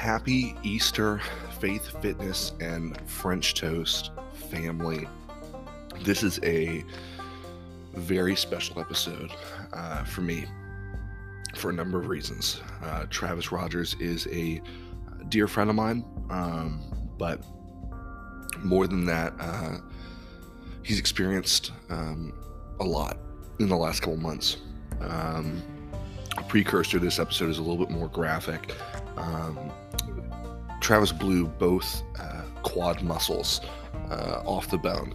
happy Easter, faith, fitness, and French toast family. This is a very special episode uh, for me for a number of reasons. Uh, Travis Rogers is a dear friend of mine, um, but more than that, uh, he's experienced um, a lot in the last couple months. Um, a precursor to this episode is a little bit more graphic. Um, Travis blew both uh, quad muscles uh, off the bone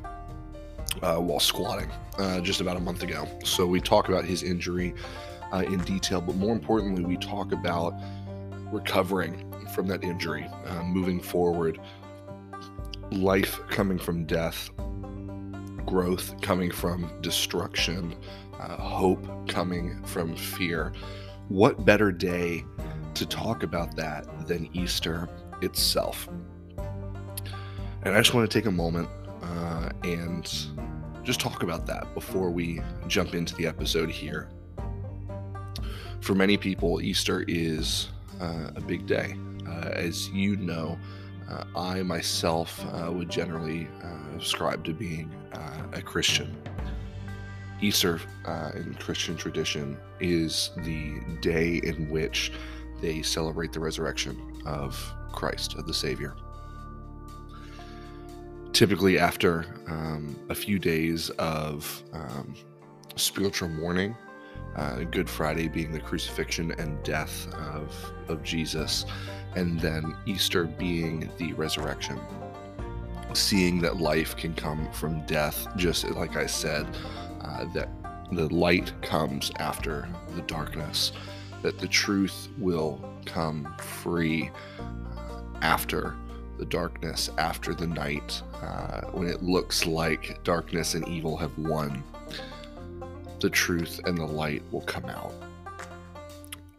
uh, while squatting uh, just about a month ago. So we talk about his injury uh, in detail, but more importantly, we talk about recovering from that injury, moving forward, life coming from death, growth coming from destruction, hope coming from fear. What better day to talk about that than Easter itself? And I just want to take a moment uh, and just talk about that before we jump into the episode here. For many people, Easter is uh, a big day. Uh, as you know, uh, I myself uh, would generally uh, ascribe to being a Christian. Easter in Christian tradition is the day in which they celebrate the resurrection of Christ, of the Savior. Typically, after um, a few days of um, spiritual mourning, uh, Good Friday being the crucifixion and death of, of Jesus, and then Easter being the resurrection. Seeing that life can come from death, just like I said, uh, that the light comes after the darkness, that the truth will come free uh, after the darkness, after the night, uh, when it looks like darkness and evil have won the truth and the light will come out.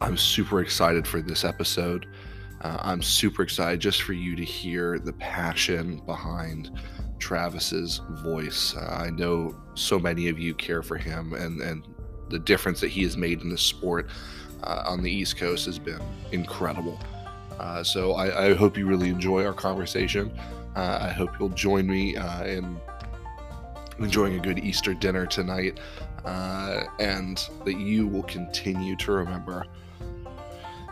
I'm super excited for this episode. Uh, I'm super excited just for you to hear the passion behind Travis's voice. Uh, I know so many of you care for him, and, and the difference that he has made in the sport uh, on the East Coast has been incredible. Uh, so I, I, hope you really enjoy our conversation. Uh, I hope you'll join me uh, in enjoying a good Easter dinner tonight uh, and that you will continue to remember.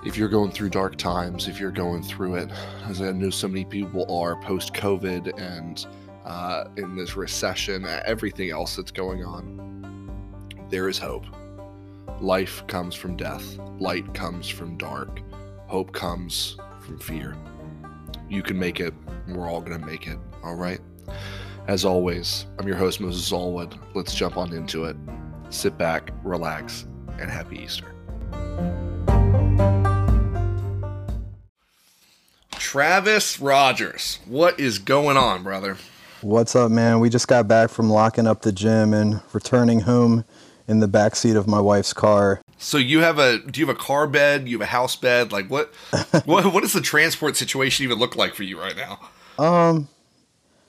If you're going through dark times, if you're going through it, as I know so many people are post COVID and uh, in this recession, everything else that's going on, there is hope. Life comes from death, light comes from dark, hope comes from fear. You can make it, we're all going to make it, all right? As always, I'm your host, Moses Allwood. Let's jump on into it sit back, relax, and happy Easter. Travis Rogers, what is going on, brother? What's up, man? We just got back from locking up the gym and returning home in the back seat of my wife's car. So you have a do you have a car bed? You have a house bed? Like what what what does the transport situation even look like for you right now? Um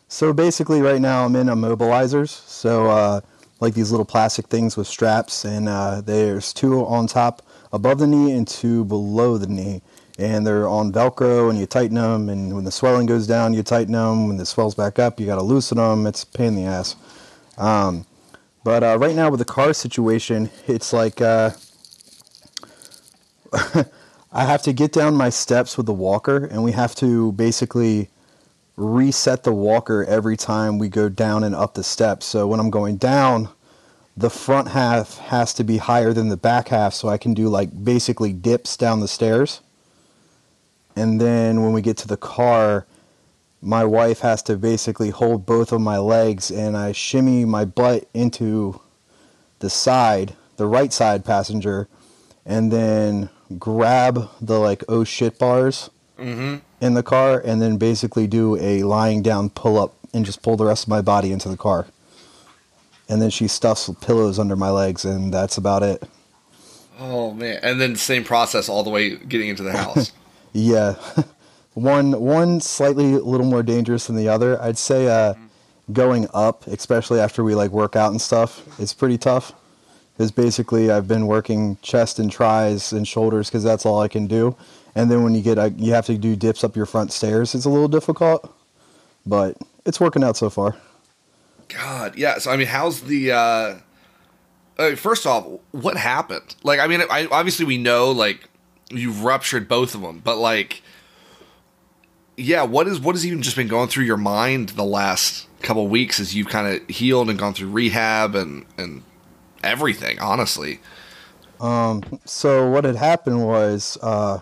so basically right now I'm in immobilizers. So uh like these little plastic things with straps, and uh, there's two on top above the knee and two below the knee. And they're on Velcro, and you tighten them. And when the swelling goes down, you tighten them. When the swells back up, you got to loosen them. It's a pain in the ass. Um, but uh, right now with the car situation, it's like uh, I have to get down my steps with the walker, and we have to basically reset the walker every time we go down and up the steps. So when I'm going down, the front half has to be higher than the back half so I can do like basically dips down the stairs. And then when we get to the car, my wife has to basically hold both of my legs and I shimmy my butt into the side, the right side passenger, and then grab the like oh shit bars mm-hmm. in the car and then basically do a lying down pull up and just pull the rest of my body into the car. And then she stuffs pillows under my legs and that's about it. Oh man. And then same process all the way getting into the house. yeah. one one slightly a little more dangerous than the other. I'd say uh, going up, especially after we like work out and stuff, is pretty tough. Because basically I've been working chest and tris and shoulders because that's all I can do and then when you get uh, you have to do dips up your front stairs. It's a little difficult, but it's working out so far. God, yeah. So I mean, how's the? uh uh, first off, what happened? Like, I mean, I, obviously we know like you've ruptured both of them, but like, yeah, what is what has even just been going through your mind the last couple weeks as you've kind of healed and gone through rehab and and everything? Honestly, Um, so what had happened was uh,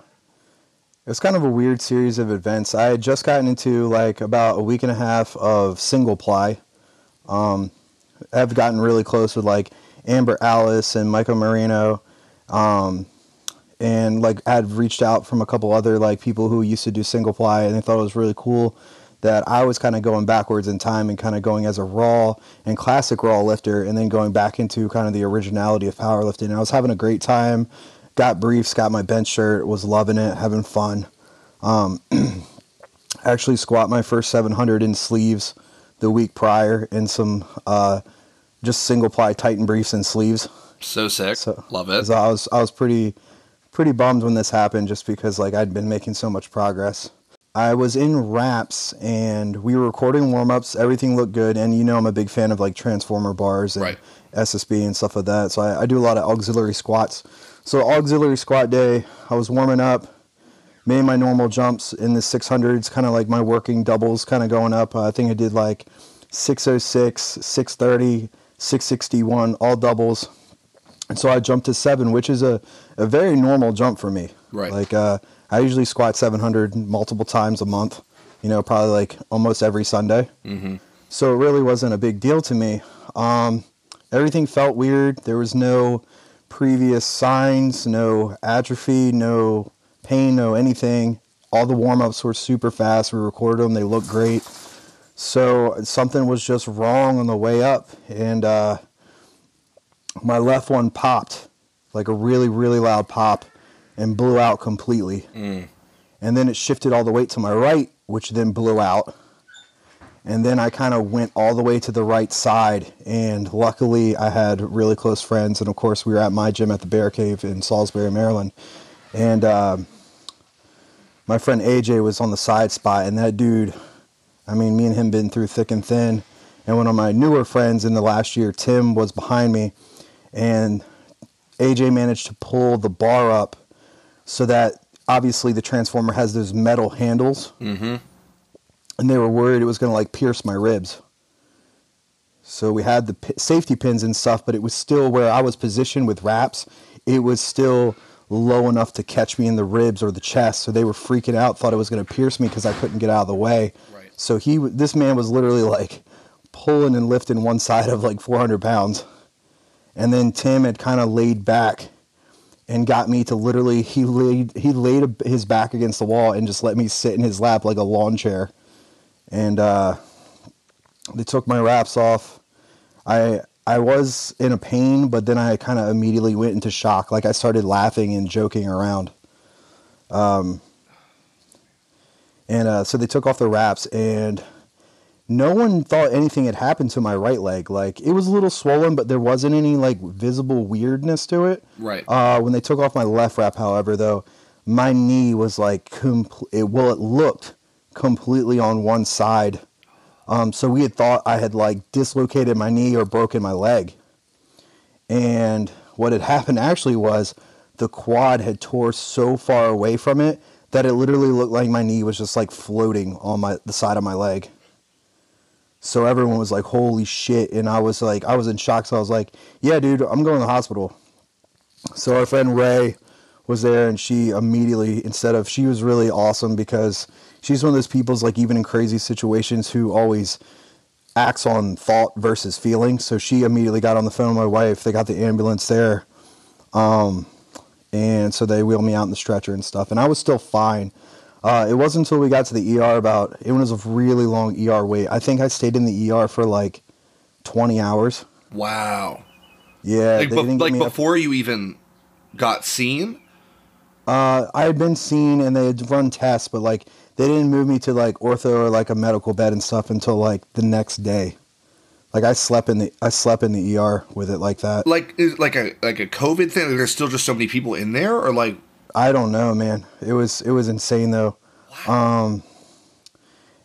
it was kind of a weird series of events. I had just gotten into like about a week and a half of single ply. Um, I've gotten really close with like Amber Alice and Michael Marino. Um, and like had reached out from a couple other like people who used to do single ply and they thought it was really cool that I was kind of going backwards in time and kind of going as a raw and classic raw lifter and then going back into kind of the originality of powerlifting. And I was having a great time. Got briefs, got my bench shirt, was loving it, having fun. Um, actually squat my first 700 in sleeves the week prior in some uh, just single ply Titan briefs and sleeves. so sick, So love it. so I was I was pretty pretty bummed when this happened just because like I'd been making so much progress. I was in wraps and we were recording warm ups. Everything looked good, and you know I'm a big fan of like transformer bars and Right. SSB and stuff like that. So I, I do a lot of auxiliary squats. So auxiliary squat day, I was warming up, made my normal jumps in the 600s, kind of like my working doubles, kind of going up. Uh, I think I did like 606, 630, 661, all doubles. And so I jumped to seven, which is a, a very normal jump for me. Right. Like uh, I usually squat 700 multiple times a month, you know, probably like almost every Sunday. Mm-hmm. So it really wasn't a big deal to me. Um, everything felt weird. There was no previous signs, no atrophy, no pain, no anything. All the warm ups were super fast. We recorded them, they looked great. So something was just wrong on the way up. And uh, my left one popped like a really, really loud pop and blew out completely. Mm. And then it shifted all the weight to my right, which then blew out and then I kind of went all the way to the right side. And luckily, I had really close friends, and of course, we were at my gym at the Bear Cave in Salisbury, Maryland. And um, my friend AJ was on the side spot, and that dude, I mean, me and him been through thick and thin. And one of my newer friends in the last year, Tim, was behind me, and AJ managed to pull the bar up so that obviously the transformer has those metal handles Mm-hmm. and they were worried it was going to like pierce my ribs. So we had the p- safety pins and stuff, but it was still where I was positioned with wraps. It was still low enough to catch me in the ribs or the chest. So they were freaking out, thought it was going to pierce me because I couldn't get out of the way. Right. So he, w- this man was literally like pulling and lifting one side of like 400 pounds, and then Tim had kind of laid back and got me to literally he laid he laid his back against the wall and just let me sit in his lap like a lawn chair. And uh, they took my wraps off. I i was in a pain but then i kind of immediately went into shock. Like i started laughing and joking around. Um, and uh, so they took off the wraps and no one thought anything had happened to my right leg like it was a little swollen but there wasn't any like visible weirdness to it Right. uh, when they took off my left wrap, however, though, my knee was like, compl- it, well, it looked completely on one side. Um, so we had thought I had like dislocated my knee or broken my leg. And what had happened actually was the quad had tore so far away from it that it literally looked like my knee was just like floating on my the side of my leg. So everyone was like, "Holy shit!" And I was like, I was in shock. So I was like, "Yeah, dude, I'm going to the hospital." So our friend Ray was there, and she immediately, instead of, she was really awesome because she's one of those people's like even in crazy situations who always acts on thought versus feeling. So she immediately got on the phone with my wife. They got the ambulance there, um, and so they wheeled me out in the stretcher and stuff. And I was still fine. Uh, it wasn't until we got to the ER about it was a really long ER wait. I think I stayed in the ER for like 20 hours. wow. Yeah, Like, they be- didn't like before you even got seen. Uh, I had been seen and they had run tests, but like they didn't move me to like ortho or like a medical bed and stuff until like the next day. Like I slept in the I slept in the ER with it like that. Like is like a like a COVID thing. Like, there's still just so many people in there, or like I don't know, man. It was it was insane though. Um,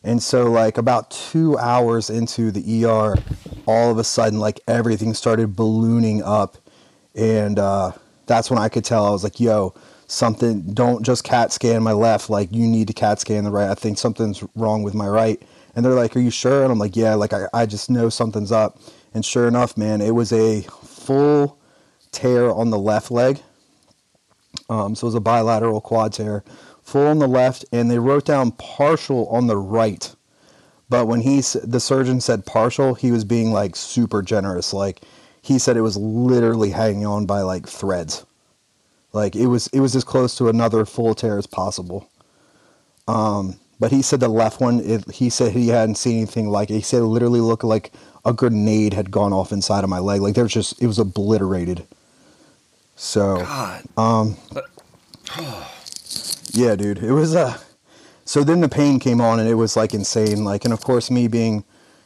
and so like about two hours into the ER, all of a sudden like everything started ballooning up, and uh, that's when I could tell I was like, "Yo, something! Don't just CAT scan my left. Like you need to CAT scan the right. I think something's wrong with my right." And they're like, "Are you sure?" And I'm like, "Yeah. Like I, I just know something's up." And sure enough, man, it was a full tear on the left leg. Um, so it was a bilateral quad tear, full on the left, and they wrote down partial on the right. But when he the surgeon said partial, he was being like super generous. Like he said it was literally hanging on by like threads. Like it was it was as close to another full tear as possible. Um, but he said the left one, it, he said he hadn't seen anything like it. He said it literally looked like a grenade had gone off inside of my leg. Like there's just it was obliterated. So, God. um, yeah, dude, it was uh so then the pain came on and it was like insane. Like, and of course, me being,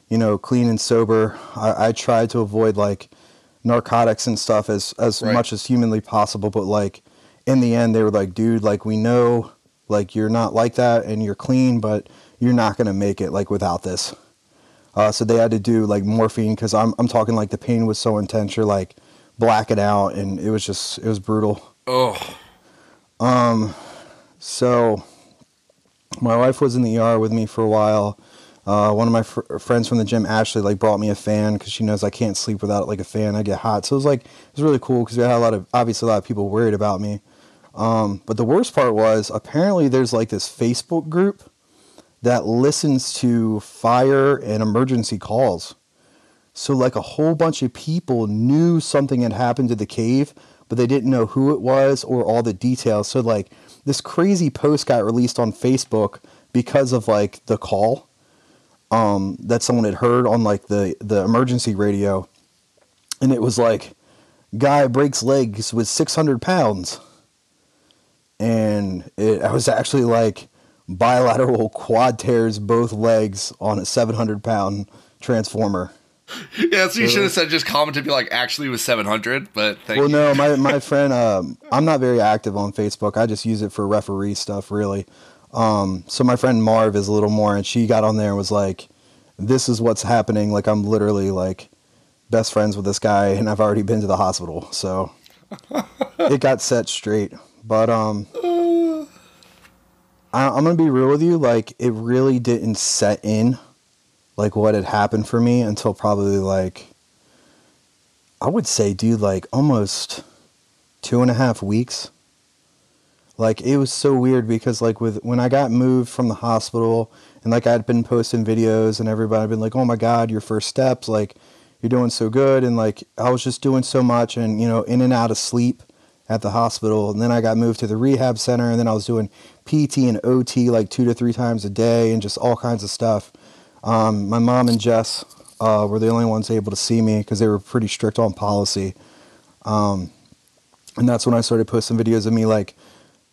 you know, clean and sober, I, I tried to avoid like narcotics and stuff as as Right. much as humanly possible. But like, in the end, they were like, dude, like we know, like you're not like that and you're clean, but you're not gonna make it like without this. Uh, so they had to do like morphine because I'm I'm talking like the pain was so intense, you're like blacking out, and it was just it was brutal. Oh, Um. So, my wife was in the ER with me for a while. Uh, one of my fr- friends from the gym, Ashley, like brought me a fan because she knows I can't sleep without like a fan. I get hot, so it was like it was really cool because we had a lot of obviously a lot of people worried about me. Um, but the worst part was apparently there's like this Facebook group that listens to fire and emergency calls. So like a whole bunch of people knew something had happened to the cave, but they didn't know who it was or all the details. So like this crazy post got released on Facebook because of like the call um, that someone had heard on like the the emergency radio, and it was like guy breaks legs with 600 pounds, and it was actually like bilateral quad tears both legs on a 700 pound transformer. yeah. So you should have said just commented, be like, actually, was seven hundred. But thank well, you. no, my my friend, um, I'm not very active on Facebook. I just use it for referee stuff, really. Um, so my friend Marv is a little more, and she got on there and was like, "This is what's happening." Like I'm literally like best friends with this guy, and I've already been to the hospital, so it got set straight. But um, I, I'm gonna be real with you. Like it really didn't set in, like what had happened for me until probably like I would say, dude, like almost two and a half weeks. Like it was so weird because like with when I got moved from the hospital and like I'd been posting videos and everybody had been like, "Oh my God, your first steps! Like you're doing so good!" And like I was just doing so much and you know in and out of sleep at the hospital. And then I got moved to the rehab center and then I was doing PT and OT like two to three times a day and just all kinds of stuff. Um, my mom and Jess uh, were the only ones able to see me because they were pretty strict on policy. Um, and that's when I started posting videos of me like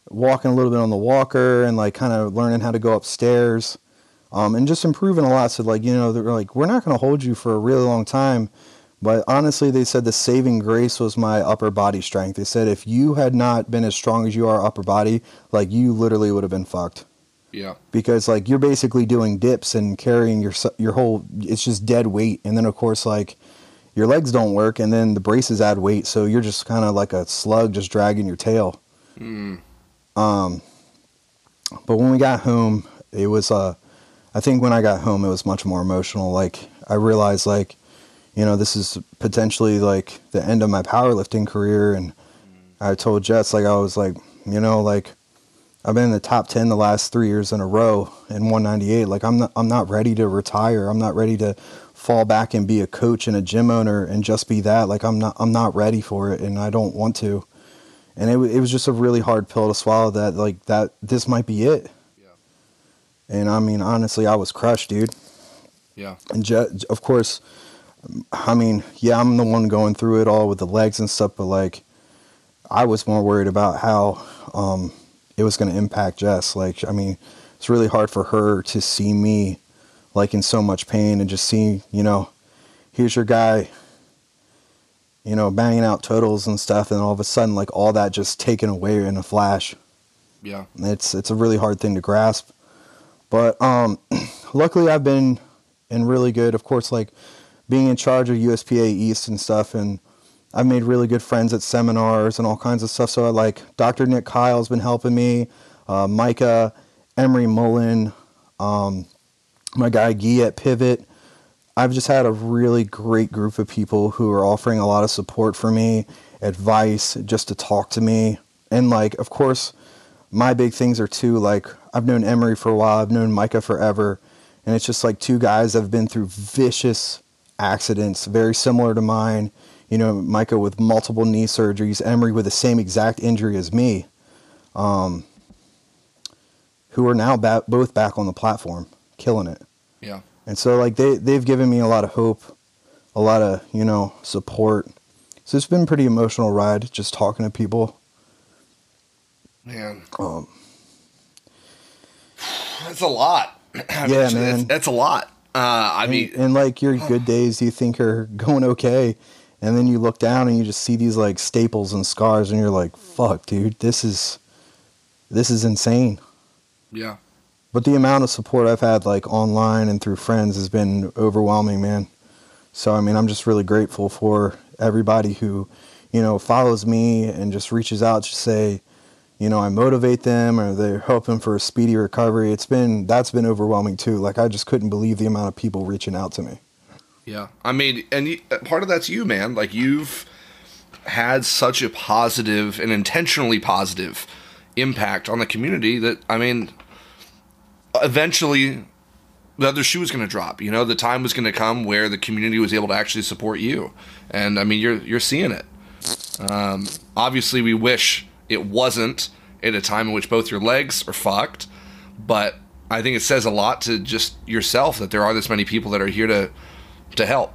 walking a little bit on the walker and like kind of learning how to go upstairs um, and just improving a lot. So like you know they're like we're not going to hold you for a really long time, but honestly they said the saving grace was my upper body strength. They said if you had not been as strong as you are upper body, like you literally would have been fucked Yeah. because like you're basically doing dips and carrying your your whole it's just dead weight. And then of course like your legs don't work and then the braces add weight. So you're just kind of like a slug just dragging your tail. Um but when we got home it was uh i think when i got home it was much more emotional. Like i realized like you know this is potentially like the end of my powerlifting career. And i told jess like i was like you know like I've been in the top 10 the last 3 years in a row in 198 like I'm not I'm not ready to retire. I'm not ready to fall back and be a coach and a gym owner and just be that. Like I'm not I'm not ready for it and I don't want to. And it, it was just a really hard pill to swallow that like that this might be it. Yeah. and I mean honestly I was crushed dude. Yeah. and of course I mean yeah I'm the one going through it all with the legs and stuff but like I was more worried about how um, it was going to impact Jess. Like, I mean, it's really hard for her to see me like in so much pain and just see, you know, here's your guy you know, banging out totals and stuff, and all of a sudden, like all that just taken away in a flash. Yeah. It's it's a really hard thing to grasp. But um, luckily, I've been in really good. Of course, like being in charge of USPA East and stuff, and I've made really good friends at seminars and all kinds of stuff. So I like Dr. Nick Kyle's been helping me, uh, Micah, Emery Mullen, um, my guy Guy at Pivot. I've just had a really great group of people who are offering a lot of support for me, advice, just to talk to me. And like, of course, my big things are too like I've known Emery for a while, I've known Micah forever, and it's just like two guys that have been through vicious accidents, very similar to mine. You know, Micah with multiple knee surgeries, Emery with the same exact injury as me, um, who are now ba- both back on the platform, killing it. Yeah. And so like they they've given me a lot of hope, a lot of you know support. So it's been a pretty emotional ride just talking to people. Man, Um, that's a lot. I Yeah, that's- man. That's a lot. Uh, I and, mean, and like your good days you think are going okay, and then you look down and you just see these like staples and scars, and you're like, "Fuck, dude, this is this is insane." yeah. But the amount of support I've had like online and through friends has been overwhelming, man. So I mean, I'm just really grateful for everybody who, you know, follows me and just reaches out to say, you know, I motivate them or they're hoping for a speedy recovery. It's been that's been overwhelming too. Like I just couldn't believe the amount of people reaching out to me. Yeah, I mean, and uh, part of that's you, man. Like you've had such a positive and intentionally positive impact on the community that I mean, eventually the other shoe was going to drop. You know, the time was going to come where the community was able to actually support you, and I mean, you're you're seeing it. Um, obviously, we wish it wasn't at a time in which both your legs are fucked, but I think it says a lot to just yourself that there are this many people that are here to to help.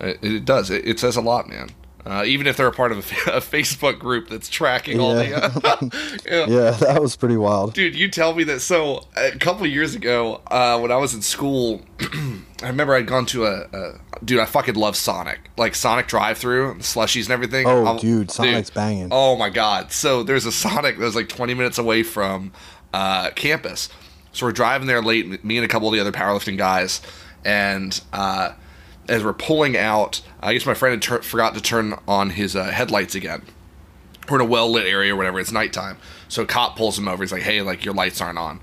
It, it does. It, it says a lot, man. Uh, even if they're a part of a, a Facebook group that's tracking all the. Uh, yeah. Yeah, that was pretty wild. Dude, you tell me that. So a couple of years ago, uh, when I was in school, I remember I'd gone to a, a. Dude, I fucking love Sonic. Like Sonic drive-through, slushies and everything. Oh, I'm- dude, Sonic's banging. Oh my god! So there's a Sonic that was like 20 minutes away from uh, campus. So we're driving there late, me and a couple of the other powerlifting guys, and uh, as we're pulling out, I guess my friend had tur- forgot to turn on his uh, headlights again. We're in a well lit area or whatever. It's nighttime, so a cop pulls him over. He's like, "Hey, like your lights aren't on,"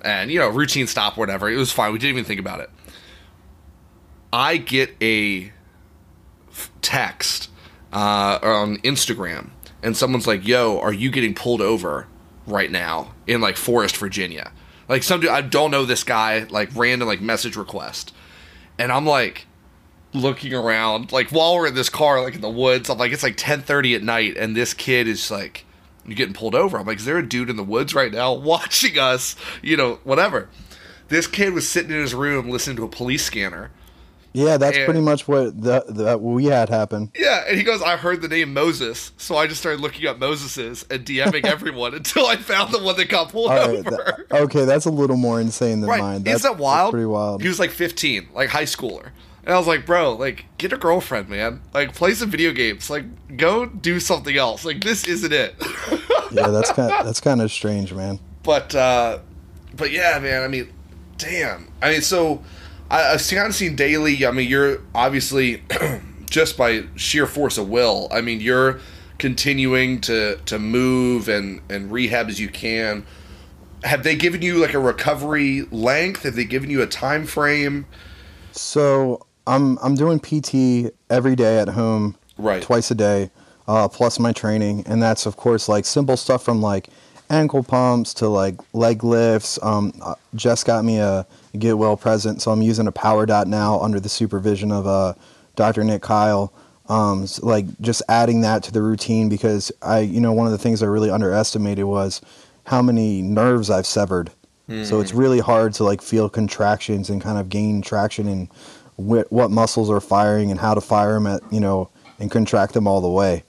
and you know, routine stop, whatever. It was fine. We didn't even think about it. I get a f- text uh, on Instagram, and someone's like, "Yo, are you getting pulled over right now in like Forest, Virginia?" Like some dude, I don't know this guy, like random like message request, and I'm like looking around, like while we're in this car, like in the woods. I'm like, it's like 10:30 at night, and this kid is like, you're getting pulled over?" I'm like, "Is there a dude in the woods right now watching us?" You know, whatever. This kid was sitting in his room listening to a police scanner. Yeah, that's And- pretty much what the, that we had happen. Yeah, and he goes, I heard the name Moses, so I just started looking up Moses's and DMing everyone until I found the one that got pulled right, over. th- okay, that's a little more insane than right? mine. Isn't That's, that that's wild? pretty wild. He was like 15, like high schooler. And I was like, bro, like, get a girlfriend, man. Like, play some video games. Like, go do something else. Like, this isn't it. yeah, that's kind that's kind of strange, man. but uh but yeah man i mean damn i mean so I, i've kind of seen daily i mean you're obviously just by sheer force of will i mean you're continuing to to move and and rehab as you can have they given you like a recovery length have they given you a time frame So I'm I'm doing PT every day at home, Right. Twice a day, uh, plus my training, and that's of course like simple stuff from like ankle pumps to like leg lifts. Um, uh, Jess got me a get well present, so I'm using a Power Dot now under the supervision of uh, Dr. Nick Kyle. Um, s- like just adding that to the routine because I, you know, one of the things I really underestimated was how many nerves I've severed. So it's really hard to like feel contractions and kind of gain traction in wh- what muscles are firing and how to fire them at, you know, and contract them all the way.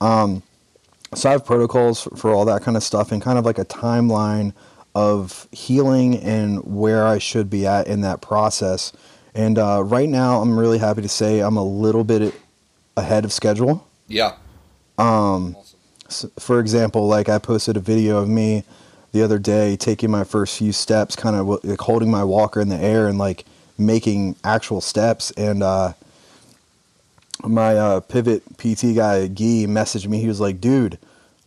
Um, so I have protocols for, for all that kind of stuff and kind of like a timeline of healing and where I should be at in that process. And uh, right now, I'm really happy to say I'm a little bit ahead of schedule. Yeah. Um, s for example, like I posted a video of me the other day taking my first few steps, kind of like holding my walker in the air and like making actual steps. And uh, my uh, pivot PT guy, Guy, messaged me. He was like, dude,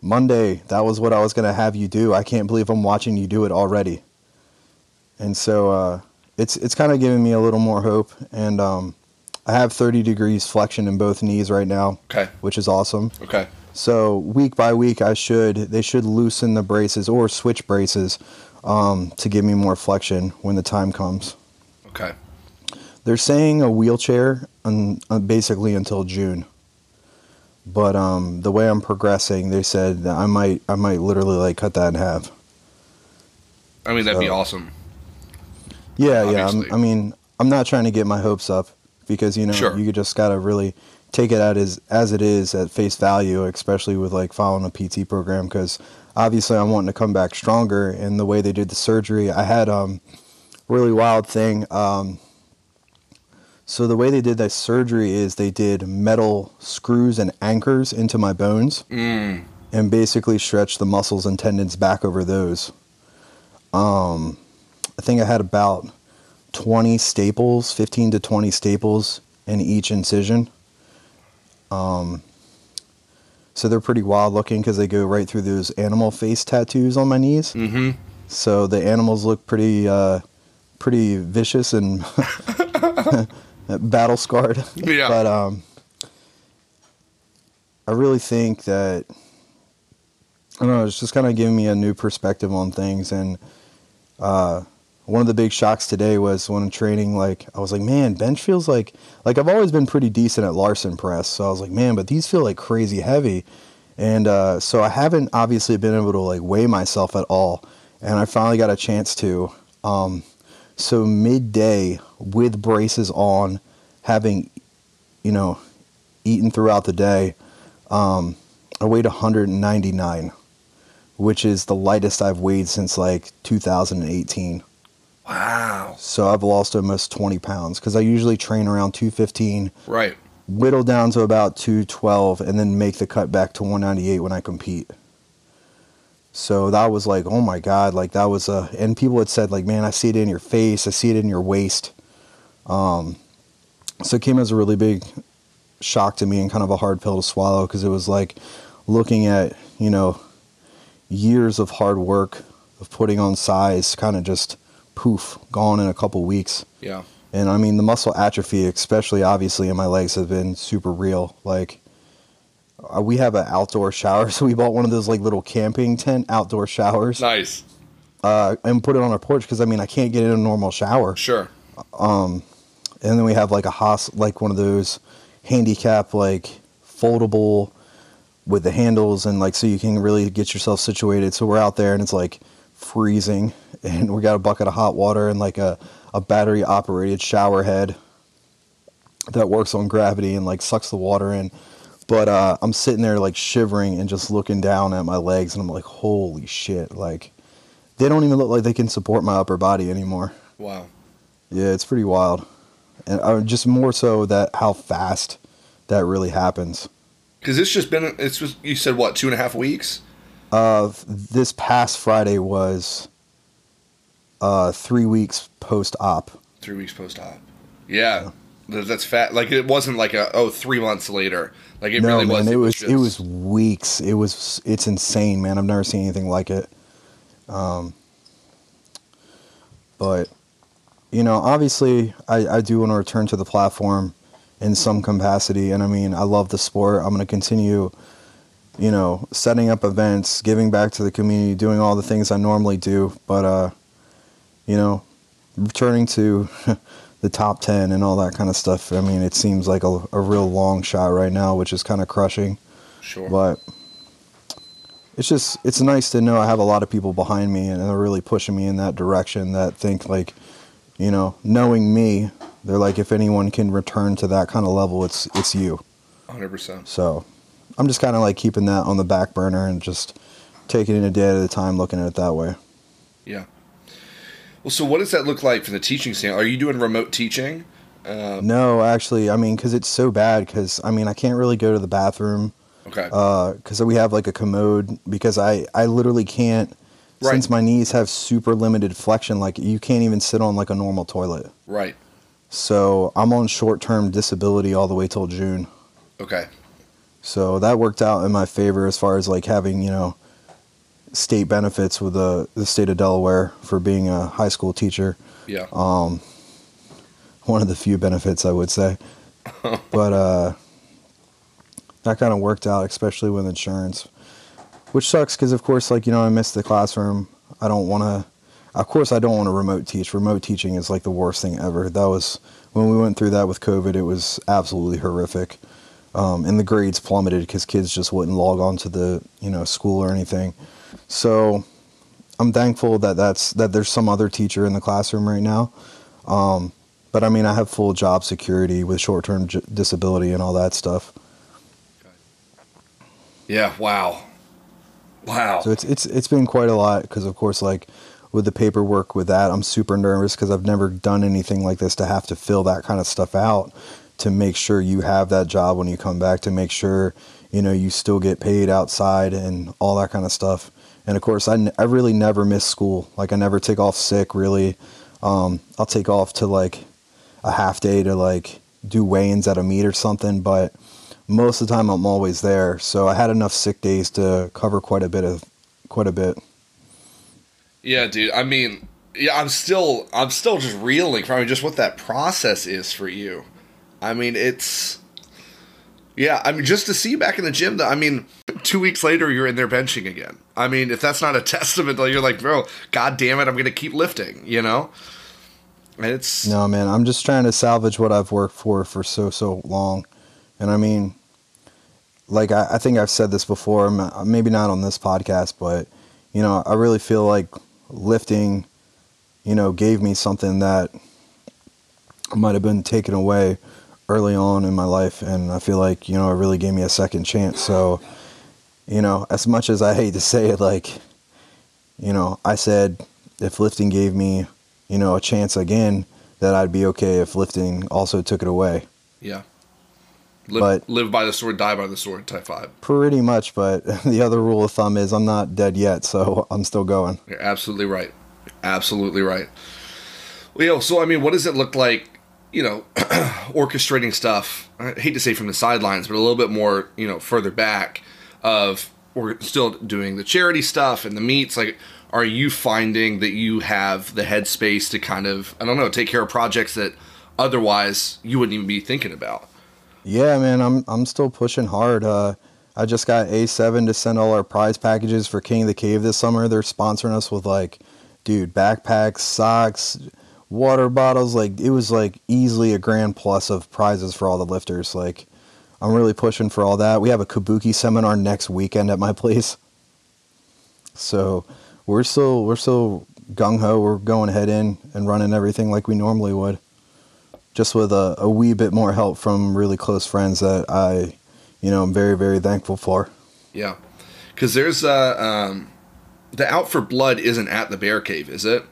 Monday, that was what I was going to have you do. I can't believe I'm watching you do it already. And so uh, it's, it's kind of giving me a little more hope. And um, I have 30 degrees flexion in both knees right now, Okay. which is awesome. Okay. So week by week, I should they should loosen the braces or switch braces um, to give me more flexion when the time comes. Okay. They're saying a wheelchair un, uh, basically until June, but um, the way I'm progressing, they said that I might I might literally like cut that in half. I mean, that'd be awesome. Yeah, yeah. I'm, I mean, I'm not trying to get my hopes up because you know Sure. you just gotta really take it at as as it is at face value, especially with like following a PT program. Because obviously, I'm wanting to come back stronger. And the way they did the surgery, I had um really wild thing. Um, so the way they did that surgery is they did metal screws and anchors into my bones Mm. and basically stretched the muscles and tendons back over those. Um, I think I had about 20 staples, 15 to 20 staples in each incision. Um, so they're pretty wild looking because they go right through those animal face tattoos on my knees. Mm-hmm. So the animals look pretty, uh, pretty vicious and battle scarred. Yeah. But um, I really think that I don't know. It's just kind of giving me a new perspective on things, and uh, one of the big shocks today was when training. Like I was like, man, bench feels like like I've always been pretty decent at Larson press, so I was like, man, but these feel like crazy heavy, and uh, so I haven't obviously been able to like weigh myself at all, and I finally got a chance to. Um, so midday with braces on, having, you know, eaten throughout the day, um, I weighed 199, which is the lightest I've weighed since like 2018. Wow. So I've lost almost 20 pounds because I usually train around 215, Right. whittle down to about 212, and then make the cut back to 198 when I compete. So that was like, oh my god, like that was a, and people had said like, man, I see it in your face, I see it in your waist. Um, so it came as a really big shock to me and kind of a hard pill to swallow because it was like looking at you know years of hard work of putting on size kind of just poof gone in a couple weeks Yeah. and i mean the muscle atrophy especially obviously in my legs has been super real like uh, we have an outdoor shower so we bought one of those like little camping tent outdoor showers Nice. uh, and put it on our porch because i mean i can't get in a normal shower Sure. um, and then we have like a hos like one of those handicap like foldable with the handles and like so you can really get yourself situated. So we're out there and it's like freezing and we got a bucket of hot water and like a, a battery operated shower head that works on gravity and like sucks the water in. But uh, I'm sitting there like shivering and just looking down at my legs and I'm like, holy shit! Like they don't even look like they can support my upper body anymore. Wow. Yeah, it's pretty wild, and uh, just more so that how fast that really happens. Because it's just been. It's just you said what two and a half weeks. Uh, this past Friday was uh, three weeks post op. Three weeks post op. Yeah. Th- That's fat. Like it wasn't like a oh three months later. Like it no, really man, was. it was it was weeks. It was it's insane, man. I've never seen anything like it. Um, but you know, obviously, I, I do want to return to the platform in some capacity, and I mean, I love the sport. I'm going to continue, you know, setting up events, giving back to the community, doing all the things I normally do. But uh, you know, returning to the top ten and all that kind of stuff. I mean, it seems like a, a real long shot right now, which is kind of crushing. Sure. But it's just it's nice to know I have a lot of people behind me and they're really pushing me in that direction. That think like, you know, knowing me, they're like, if anyone can return to that kind of level, it's it's you. Hundred percent. So I'm just kind of like keeping that on the back burner and just taking it a day at a time, looking at it that way. Yeah. Well, so what does that look like from the teaching stand? Are you doing remote teaching, Um, No, actually, I mean, because it's so bad. Because I mean, I can't really go to the bathroom okay. because we have like a commode. Because I I literally can't. Right. Since my knees have super limited flexion, like you can't even sit on like a normal toilet. right. So I'm on short term disability all the way till June. Okay. So that worked out in my favor as far as like having, you know, state benefits with the, the state of Delaware for being a high school teacher. Yeah. Um, one of the few benefits, I would say. but uh, that kind of worked out, especially with insurance, which sucks because, of course, like, you know, I missed the classroom. I don't want to, of course, I don't want to remote teach. Remote teaching is like the worst thing ever. That was, when we went through that with COVID, it was absolutely horrific. Um, and the grades plummeted because kids just wouldn't log on to the, you know, school or anything. So I'm thankful that that's, that there's some other teacher in the classroom right now. Um, but I mean, I have full job security with short term j- disability and all that stuff. Yeah. Wow. Wow. So it's it's it's been quite a lot because of course like with the paperwork with that I'm super nervous because I've never done anything like this to have to fill that kind of stuff out to make sure you have that job when you come back to make sure you know you still get paid outside and all that kind of stuff. And of course I, n- I really never miss school. Like I never take off sick really. Um, I'll take off to like a half day to like do weigh-ins at a meet or something, but most of the time I'm always there. So I had enough sick days to cover quite a bit of quite a bit. Yeah, dude. I mean, yeah, I'm still, I'm still just reeling from just what that process is for you. I mean, it's, yeah. I mean, just to see you back in the gym. I mean, two weeks later, you're in there benching again. I mean, if that's not a testament, to you're like, bro, god damn it, I'm gonna keep lifting. You know. It's No, man, I'm just trying to salvage what I've worked for for so so long, and I mean, like I, I think I've said this before, maybe not on this podcast, but you know, I really feel like lifting, you know, gave me something that might have been taken away early on in my life, and I feel like you know, it really gave me a second chance. So, you know, as much as I hate to say it, like, you know, I said if lifting gave me, you know, a chance again, that I'd be okay if lifting also took it away. yeah. Live, But- live by the sword, die by the sword. Type five. Pretty much, but the other rule of thumb is I'm not dead yet, so I'm still going. You're absolutely right. Absolutely right. Well, you know, so I mean, what does it look like? You know, orchestrating stuff. I hate to say from the sidelines, but a little bit more, you know, further back. Of we're still doing the charity stuff and the meets. Like, are you finding that you have the headspace to kind of, I don't know, take care of projects that otherwise you wouldn't even be thinking about? Yeah, man, I'm I'm still pushing hard. Uh, I just got A7 to send all our prize packages for King of the Cave this summer. They're sponsoring us with like, dude, backpacks, socks, water bottles. Like it was like easily a grand plus of prizes for all the lifters. Like I'm really pushing for all that. We have a Kabuki seminar next weekend at my place. So we're still we're still gung ho. We're going head in and running everything like we normally would just with a, a wee bit more help from really close friends that I, you know, I'm very, very thankful for. Yeah, because there's uh, um, the Out for Blood isn't at the Bear Cave, is it?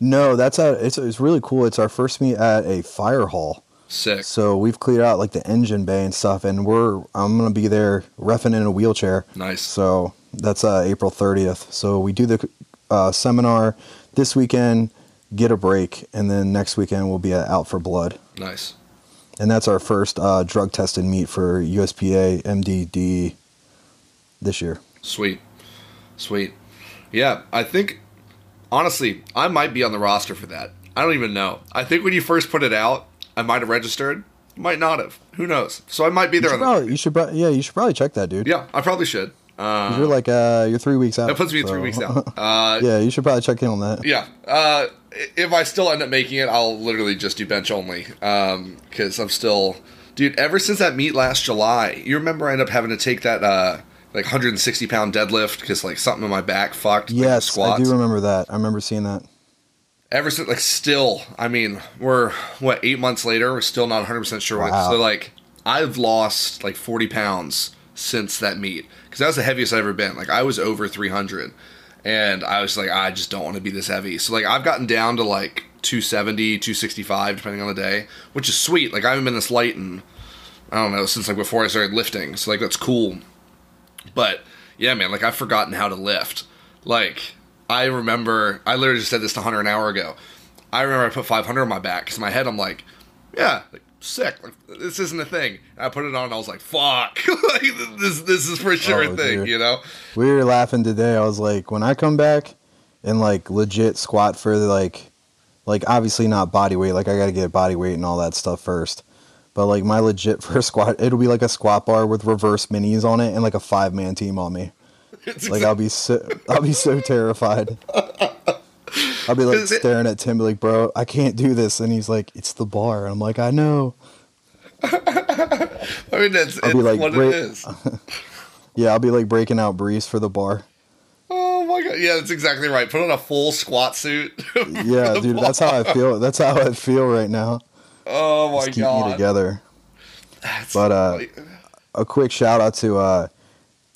No, that's a, it's, it's really cool. It's our first meet at a fire hall. Sick. So we've cleared out like the engine bay and stuff, and we're I'm gonna be there refing in a wheelchair. Nice. So that's uh, April 30th. So we do the uh, seminar this weekend, get a break, and then next weekend we'll be at Out for Blood, Nice. and that's our first uh, drug tested meet for USPA MDD this year. Sweet. Sweet. Yeah, I think honestly, I might be on the roster for that. I don't even know. I think when you first put it out, I might have registered. Might not have. Who knows? So I might be You there. should, On the, you should, pro- yeah, you should probably check that, dude. yeah, I probably should. Uh, You're like uh, you're three weeks out. that puts me so- three weeks out. Uh, yeah, you should probably check in on that. yeah. Uh, if I still end up making it, I'll literally just do bench only. Because I'm still, dude. Ever since that meet last July, you remember I ended up having to take that uh, like 160 pound deadlift because like something in my back fucked. like, Yes, I squats. do remember that. I remember seeing that. ever since like still i mean we're what eight months later we're still not 100% sure what Wow. so like i've lost like 40 pounds since that meet because that was the heaviest i've ever been like i was over 300 and i was like i just don't want to be this heavy so like i've gotten down to like 270, 265, depending on the day, which is sweet. Like I haven't been this light in I don't know since like before I started lifting, so like that's cool. But yeah, man, like I've forgotten how to lift. Like I remember, I literally just said this to Hunter an hour ago. I remember I put 500 on my back because in my head I'm like, yeah, like, sick. Like, this isn't a thing. And I put it on and I was like, fuck, like, this this is for sure Oh, a thing, dude. you know? We were laughing today. I was like, when I come back and like legit squat for like, like obviously not body weight. Like I got to get body weight and all that stuff first. But like my legit first squat, it'll be like a squat bar with reverse minis on it and like a five man team on me. It's Like I'll be so, I'll be so terrified. I'll be like staring at Tim, like, bro, I can't do this, and he's like, it's the bar. And I'm like, I know. I mean, that's I'll it's be like, what it is. Yeah, I'll be like breaking out breeze for the bar. Oh my god, yeah, that's exactly right. Put on a full squat suit. Yeah, dude, that's how I feel. That's how I feel right now. Oh my Just keep god. me together. That's But, uh, a quick shout out to uh,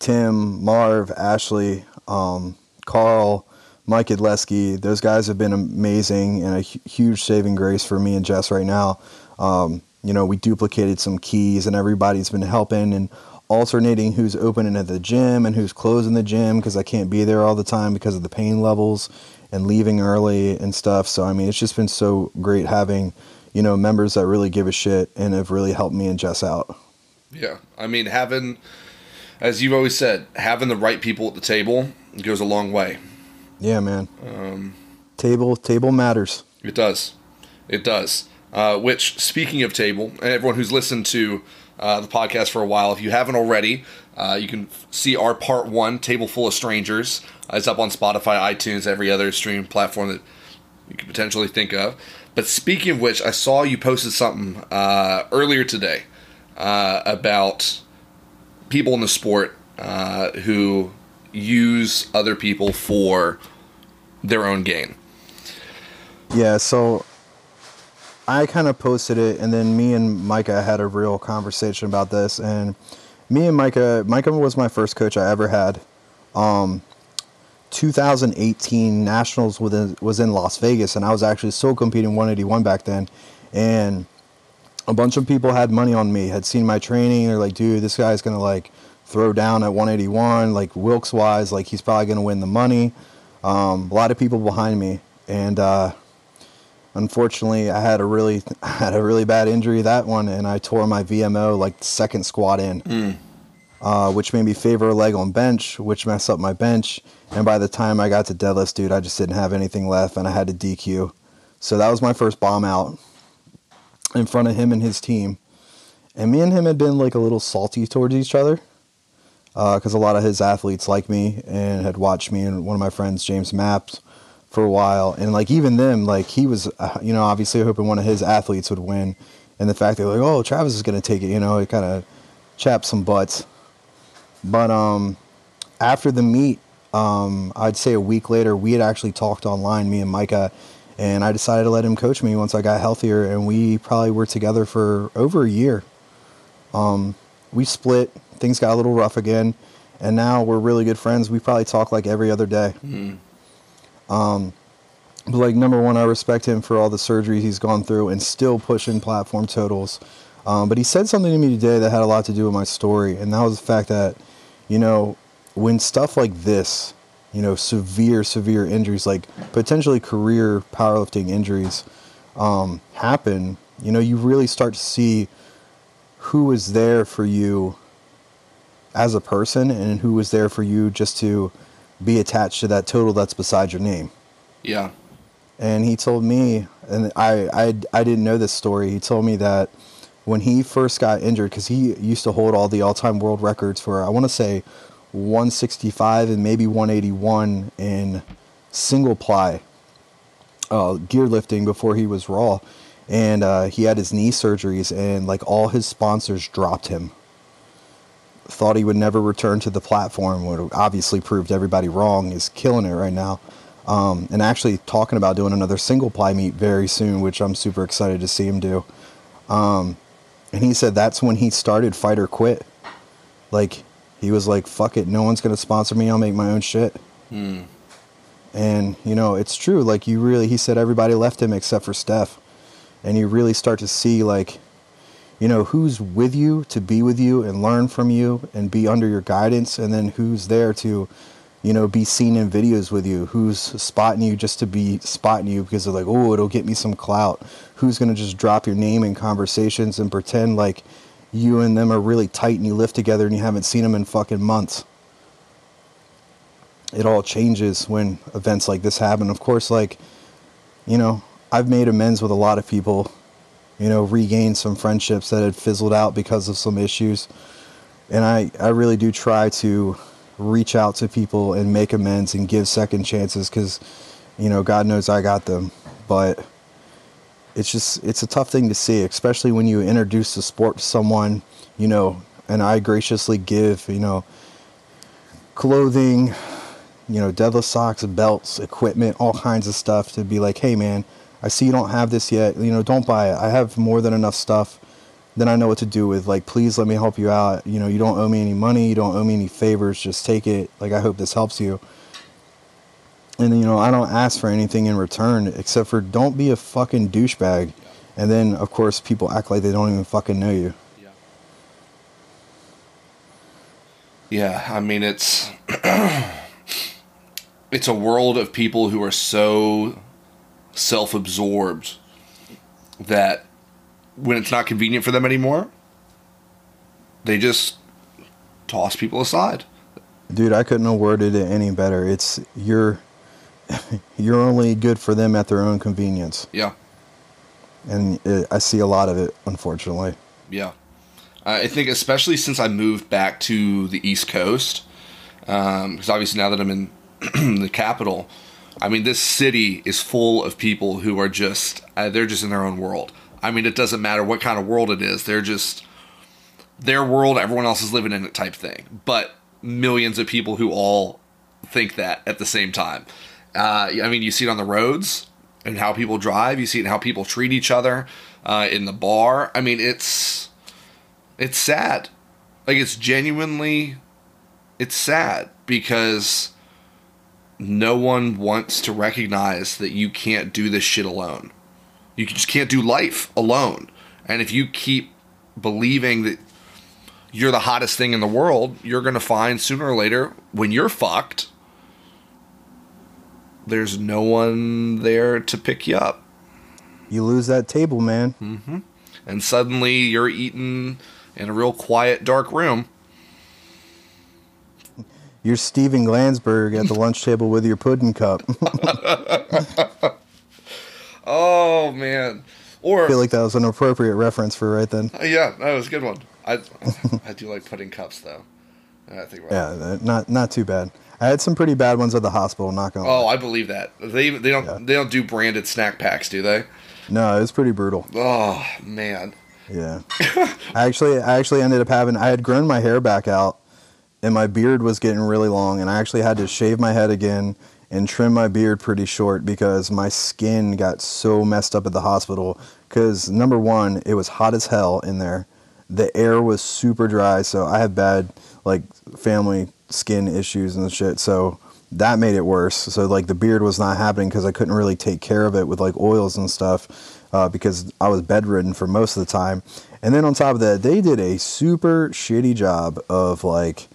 Tim, Marv, Ashley, um, Carl, Mike Adleski. Those guys have been amazing and a huge saving grace for me and Jess right now. Um, you know, we duplicated some keys and everybody's been helping and alternating who's opening at the gym and who's closing the gym because I can't be there all the time because of the pain levels and leaving early and stuff. So, I mean, it's just been so great having, you know, members that really give a shit and have really helped me and Jess out. Yeah, I mean, having, as you've always said, having the right people at the table goes a long way. Yeah, man. Um, Table table matters. It does, it does. Uh, which, speaking of table, and everyone who's listened to uh, the podcast for a while, if you haven't already, uh, you can f- see our part one, "Table Full of Strangers." Uh, it's up on Spotify, iTunes, every other stream platform that you could potentially think of. But speaking of which, I saw you posted something uh, earlier today uh, about people in the sport uh, who use other people for their own gain. Yeah, so I kind of posted it, and then me and Micah had a real conversation about this. And me and Micah, Micah was my first coach I ever had. Um, 2018 Nationals within, was in Las Vegas, and I was actually still competing 181 back then. And a bunch of people had money on me, had seen my training. They're like, dude, this guy's gonna like throw down at 181, like Wilks wise, like he's probably gonna win the money. Um, a lot of people behind me, and uh, unfortunately, I had a really had a really bad injury that one, and I tore my VMO like second squat in, uh, which made me favor a leg on bench, which messed up my bench. And by the time I got to deadlifts, dude, I just didn't have anything left, and I had to DQ. So that was my first bomb out in front of him and his team. And me and him had been like a little salty towards each other because a lot of his athletes like me and had watched me and one of my friends, James Maps, for a while. And like even them, like he was, uh, you know, obviously hoping one of his athletes would win. And the fact they were like, oh, Travis is going to take it, you know, it kind of chapped some butts. But um, after the meet, um, I'd say a week later, we had actually talked online, me and Micah, and I decided to let him coach me once I got healthier, and we probably were together for over a year. Um, we split, things got a little rough again, and now we're really good friends. We probably talk like every other day. Um, but like number one, I respect him for all the surgeries he's gone through and still pushing platform totals. Um, but he said something to me today that had a lot to do with my story, and that was the fact that, you know, when stuff like this, you know, severe, severe injuries, like potentially career powerlifting injuries, um, happen, you know, you really start to see who is there for you as a person and who is there for you just to be attached to that total that's beside your name Yeah. and he told me and I, I i didn't know this story he told me that when he first got injured because he used to hold all the all-time world records for i want to say 165 and maybe 181 in single ply uh, gear lifting before he was raw. And uh, he had his knee surgeries and like all his sponsors dropped him. Thought he would never return to the platform would obviously proved everybody wrong is killing it right now. Um, and actually talking about doing another single ply meet very soon which i'm super excited to see him do. Um, and he said that's when he started fight or quit like he was like fuck it no one's going to sponsor me i'll make my own shit hmm. And, you know, it's true. Like, you really, he said everybody left him except for Steph. And you really start to see, like, you know, who's with you to be with you and learn from you and be under your guidance, and then who's there to, you know, be seen in videos with you, who's spotting you just to be spotting you because they're like, oh, it'll get me some clout. Who's going to just drop your name in conversations and pretend like you and them are really tight and you live together and you haven't seen them in fucking months. It all changes when events like this happen. Of course, like, you know, I've made amends with a lot of people you know, regained some friendships that had fizzled out because of some issues. And I, I really do try to reach out to people and make amends and give second chances because, you know, God knows I got them. But it's just, it's a tough thing to see, especially when you introduce the sport to someone, you know, and I graciously give, you know, clothing, you know, deadlift socks, belts, equipment, all kinds of stuff to be like, hey, man, I see you don't have this yet. You know, don't buy it. I have more than enough stuff. Then I know what to do with. Like, please let me help you out. You know, you don't owe me any money. You don't owe me any favors. Just take it. Like, I hope this helps you. And, you know, I don't ask for anything in return except for don't be a fucking douchebag. And then, of course, people act like they don't even fucking know you. Yeah. Yeah, I mean, it's. it's a world of people who are so self absorbed that when it's not convenient for them anymore, they just toss people aside. Dude, I couldn't have worded it any better. It's you're you're only good for them at their own convenience. Yeah. And it, I see a lot of it, unfortunately. Yeah. I think especially since I moved back to the East Coast, because um, obviously now that I'm in the capital, I mean, this city is full of people who are just, uh, they're just in their own world. I mean, it doesn't matter what kind of world it is. They're just their world, everyone else is living in it type thing. But millions of people who all think that at the same time. Uh, I mean, you see it on the roads and how people drive. You see it in how people treat each other uh, in the bar. I mean, it's it's sad. Like it's genuinely, it's sad because no one wants to recognize that you can't do this shit alone. You just can't do life alone. And if you keep believing that you're the hottest thing in the world, you're going to find sooner or later when you're fucked, there's no one there to pick you up. You lose that table, man. Mm-hmm. And suddenly you're eating in a real quiet, dark room you're Steven Glansberg at the lunch table with your pudding cup. oh man! Or I feel like that was an appropriate reference for right then. Uh, yeah, that was a good one. I I do like pudding cups though. I think yeah, not not too bad. I had some pretty bad ones at the hospital. Not gonna. Oh, lie. I believe that. They they don't yeah. they don't do branded snack packs, do they? No, it was pretty brutal. Oh man. Yeah. I actually I actually ended up having I had grown my hair back out and my beard was getting really long and I actually had to shave my head again and trim my beard pretty short because my skin got so messed up at the hospital cuz number 1 it was hot as hell in there the air was super dry so I have bad like family skin issues and shit so that made it worse so like the beard was not happening because I couldn't really take care of it with like oils and stuff uh, because I was bedridden for most of the time and then on top of that they did a super shitty job of like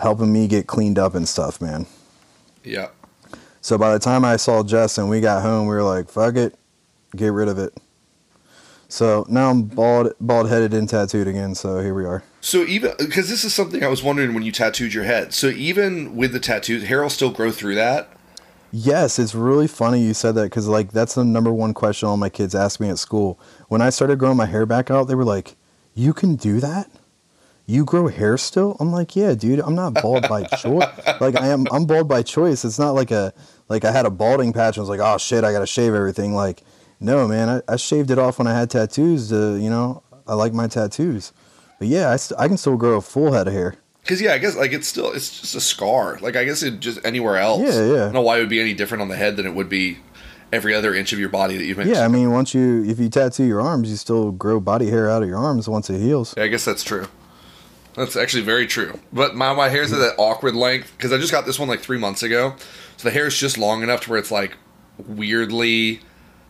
helping me get cleaned up and stuff, man. Yeah. So by the time I saw Justin, we got home, we were like, fuck it, get rid of it. So now I'm bald, bald headed and tattooed again. So here we are. So even because this is something I was wondering when you tattooed your head. So even with the tattoos, hair will still grow through that. Yes, it's really funny you said that because like that's the number one question all my kids ask me at school. When I started growing my hair back out, they were like, "You can do that?" you grow hair still? I'm like, yeah, dude, I'm not bald by choice. like I am, I'm bald by choice. It's not like a, like I had a balding patch and was like, oh shit, I gotta shave everything. Like, no, man, I, I shaved it off when I had tattoos. To, you know, I like my tattoos. But yeah, I, st- I can still grow a full head of hair. Cause yeah, I guess like it's still it's just a scar. Like I guess it just anywhere else. Yeah, yeah. I don't know why it would be any different on the head than it would be every other inch of your body that you've mentioned. Yeah, I mean, once you if you tattoo your arms, you still grow body hair out of your arms once it heals. Yeah, I guess that's true. That's actually very true. But my, my hair's at that awkward length because I just got this one like three months ago. So the hair is just long enough to where it's like weirdly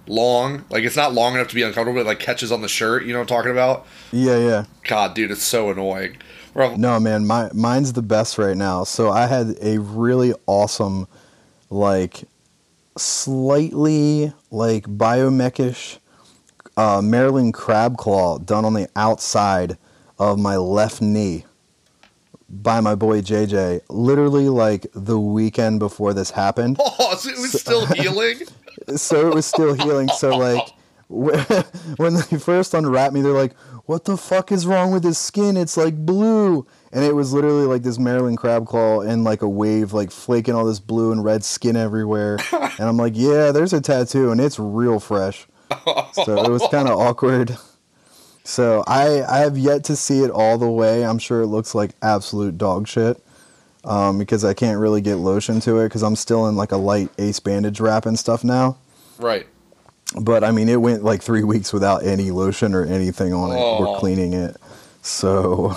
long. Like it's not long enough to be uncomfortable, but it like catches on the shirt. You know what I'm talking about? Yeah, yeah. God, dude, it's so annoying. No, man, my mine's the best right now. So I had a really awesome, like, slightly like biomechish uh, Maryland crab claw done on the outside of my left knee by my boy JJ. Literally like the weekend before this happened. Oh, so it was still healing? so it was still healing. So like when they first unwrapped me, they're like, "What the fuck is wrong with his skin? It's like blue." And it was literally like this Maryland crab claw in like a wave, like flaking all this blue and red skin everywhere. and I'm like, "Yeah, there's a tattoo, and it's real fresh." So it was kind of awkward. So I I have yet to see it all the way. I'm sure it looks like absolute dog shit. Um, because I can't really get lotion to it because I'm still in like a light ace bandage wrap and stuff now. Right. But I mean, it went like three weeks without any lotion or anything on it Oh. or cleaning it. So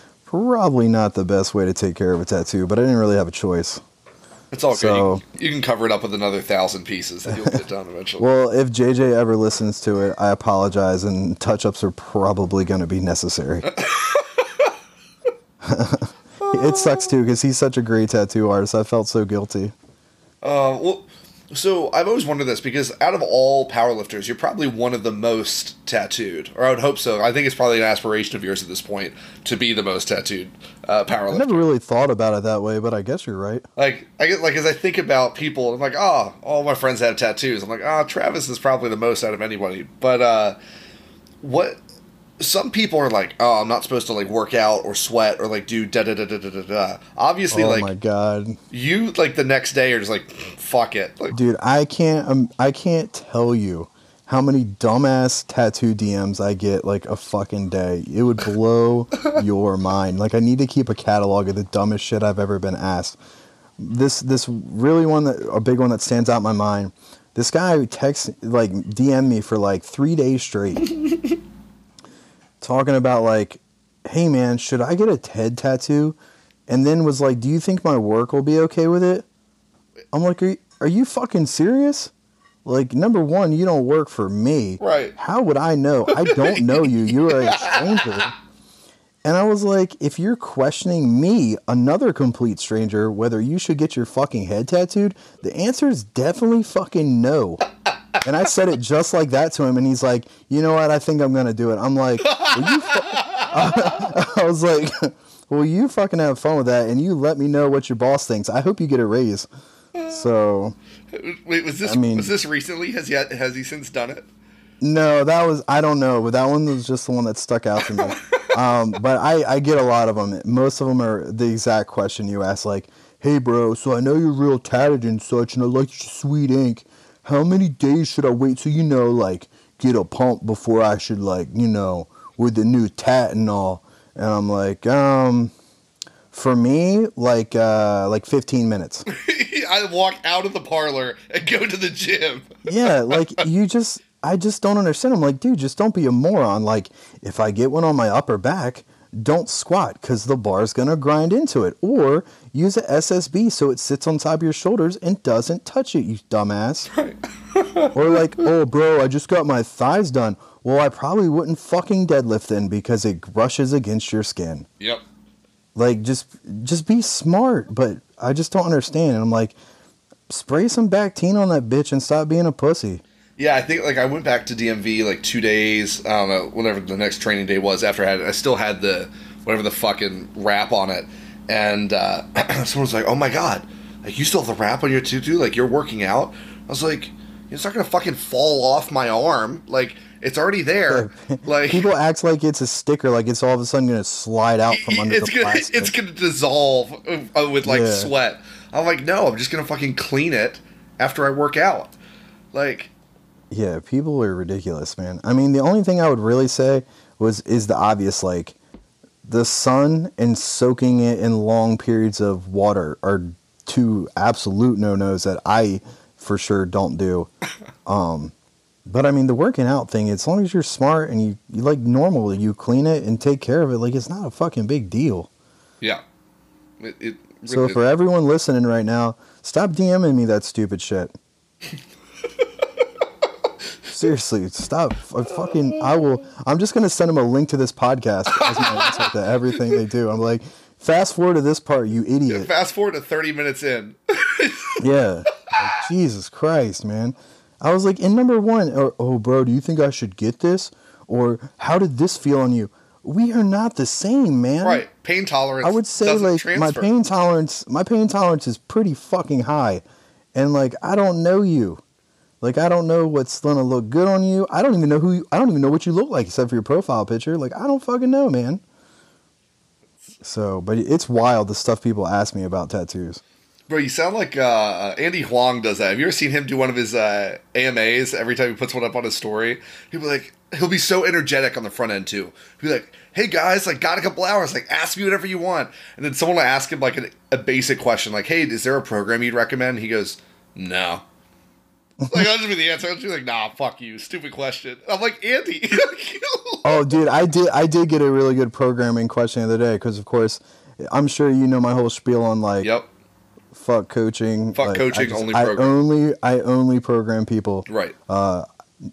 probably not the best way to take care of a tattoo. But I didn't really have a choice. It's all good. You, can- you can cover it up with another thousand pieces and you'll get it done eventually. Well, if JJ ever listens to it, I apologize, and touch ups are probably going to be necessary. it sucks too because he's such a great tattoo artist. I felt so guilty. Uh, well, so I've always wondered this because out of all powerlifters, you're probably one of the most tattooed, or I would hope so. I think it's probably an aspiration of yours at this point to be the most tattooed uh, I never really thought about it that way, but I guess you're right. Like I get like as I think about people, I'm like, oh, all my friends have tattoos. I'm like, ah, Travis is probably the most out of anybody. But uh, what? Some people are like, oh, I'm not supposed to like work out or sweat or like do da da da da da da da. Obviously, oh like my god. you, like the next day are just like, fuck it. Like, Dude, I can't um, I can't tell you how many dumbass tattoo DMs I get like a fucking day. It would blow your mind. Like I need to keep a catalog of the dumbest shit I've ever been asked. This this really one that a big one that stands out in my mind. This guy text like DM me for like 3 days straight. talking about like, "Hey man, should I get a TED tattoo?" And then was like, "Do you think my work will be okay with it?" I'm like, are you, are you fucking serious? Like, number one, you don't work for me. Right. How would I know? I don't know you. You are a stranger. And I was like, if you're questioning me, another complete stranger, whether you should get your fucking head tattooed, the answer is definitely fucking no. And I said it just like that to him, and he's like, you know what? I think I'm gonna do it. I'm like, will you fu-? I was like, well, you fucking have fun with that, and you let me know what your boss thinks. I hope you get a raise. So wait, was this I mean- was this recently? Has he has he since done it? no, that was I don't know, but that one was just the one that stuck out to me. um, but I I get a lot of them. Most of them are the exact question you ask, like, "Hey, bro, so I know you're real tatted and such, and I like your sweet ink. How many days should I wait till you know, like, get a pump before I should, like, you know, with the new tat and all?" And I'm like, um. For me, like uh, like 15 minutes. I walk out of the parlor and go to the gym. yeah, like you just I just don't understand. I'm like, dude, just don't be a moron. Like, if I get one on my upper back, don't squat because the bar is gonna grind into it. Or use a SSB so it sits on top of your shoulders and doesn't touch it, you dumbass. or like, oh bro, I just got my thighs done. Well, I probably wouldn't fucking deadlift then because it brushes against your skin. Yep. Like just just be smart, but I just don't understand. And I'm like, spray some Bactine on that bitch and stop being a pussy. Yeah, I think like I went back to DMV like two days. I don't know, whenever the next training day was. After I had, I still had the whatever the fucking wrap on it, and uh, someone was like, "Oh my god, like you still have the wrap on your tutu? Like you're working out?" I was like, "It's not gonna fucking fall off my arm. Like it's already there. Like People act like it's a sticker, like it's all of a sudden gonna slide out from under it's the gonna plastic. it's gonna dissolve uh, with like Yeah. sweat." I'm like, "No, I'm just gonna fucking clean it after I work out." Like. Yeah, people are ridiculous, man. I mean, the only thing I would really say was is the obvious, like the sun and soaking it in long periods of water are two absolute no nos that I for sure don't do. Um, But I mean, the working out thing, as long as you're smart and you, you like normal, you clean it and take care of it, like it's not a fucking big deal. Yeah. It, it, So it- for everyone listening right now, stop DMing me that stupid shit. Seriously, stop. I fucking, I will. I'm just gonna send them a link to this podcast as my answer to everything they do. I'm like, fast forward to this part, you idiot. fast forward to 30 minutes in. Yeah. Like, Jesus Christ, man. I was like, in number one, or, oh, bro, do you think I should get this? Or how did this feel on you? We are not the same, man. right. Pain tolerance. I would say like my pain tolerance, my pain tolerance is pretty fucking high, and like I don't know you, like I don't know what's gonna look good on you. I don't even know who you, I don't even know what you look like except for your profile picture. Like I don't fucking know, man. So, but it's wild the stuff people ask me about tattoos. Bro, you sound like uh, Andy Huang does that. Have you ever seen him do one of his uh, AMAs? Every time he puts one up on his story, he'll be like, he'll be so energetic on the front end too. He'll be like, "Hey guys, like, got a couple hours. Like, ask me whatever you want." And then someone will ask him like a, a basic question, like, "Hey, is there a program you'd recommend?" He goes, "No." like, I'll just be the answer. I'll just be like, "Nah, fuck you, stupid question." I'm like, Andy. Oh, dude, I did I did get a really good programming question the other day because of course I'm sure you know my whole spiel on like yep. fuck coaching. Fuck like, coaching, I just- only I only I only program people. Right. Uh,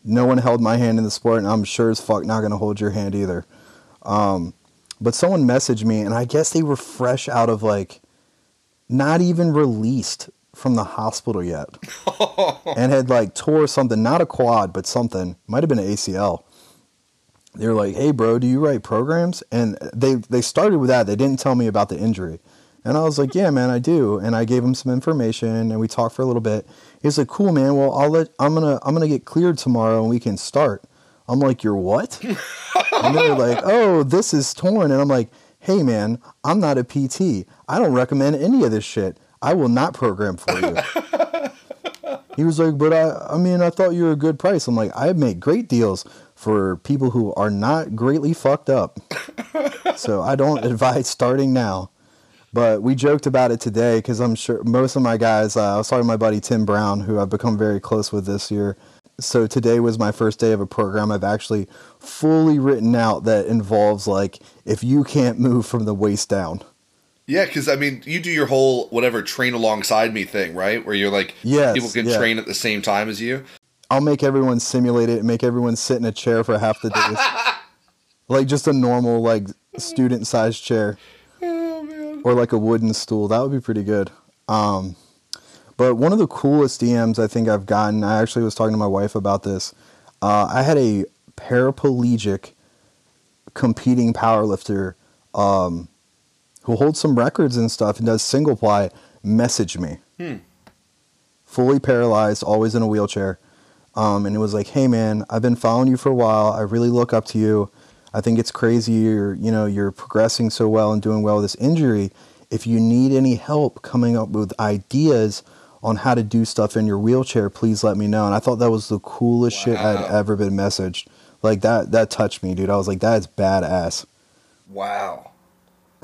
no one held my hand in the sport, and I'm sure as fuck not gonna hold your hand either. Um, but someone messaged me, and I guess they were fresh out of like, not even released from the hospital yet, and had like tore something, not a quad, but something, might have been an ACL. They were like, "Hey, bro, do you write programs?" And they they started with that. They didn't tell me about the injury, and I was like, "Yeah, man, I do." And I gave him some information, and we talked for a little bit. He's like, "Cool, man. Well, I'll let I'm gonna I'm gonna get cleared tomorrow, and we can start." I'm like, "You're what?" and they're like, "Oh, this is torn," and I'm like, "Hey, man, I'm not a PT. I don't recommend any of this shit. I will not program for you." He was like, but I, I mean, I thought you were a good price. I'm like, I make great deals for people who are not greatly fucked up. so I don't advise starting now. But we joked about it today because I'm sure most of my guys, uh, I was talking to my buddy Tim Brown, who I've become very close with this year. So today was my first day of a program I've actually fully written out that involves like if you can't move from the waist down. Yeah, because I mean, you do your whole whatever train alongside me thing, right? Where you're like, Yes, people can yeah. train at the same time as you. I'll make everyone simulate it and make everyone sit in a chair for half the day, like just a normal like student sized chair. Or like a wooden stool. That would be pretty good. Um but one of the coolest DMs I think I've gotten, I actually was talking to my wife about this. Uh, I had a paraplegic competing powerlifter um, who holds some records and stuff and does single ply message me. Fully paralyzed, always in a wheelchair. Um, and it was like, hey man, I've been following you for a while. I really look up to you. I think it's crazy you're you know you're progressing so well and doing well with this injury. If you need any help coming up with ideas on how to do stuff in your wheelchair, please let me know. And I thought that was the coolest shit I'd ever been messaged. Like that that touched me, dude. I was like, that's badass. Wow.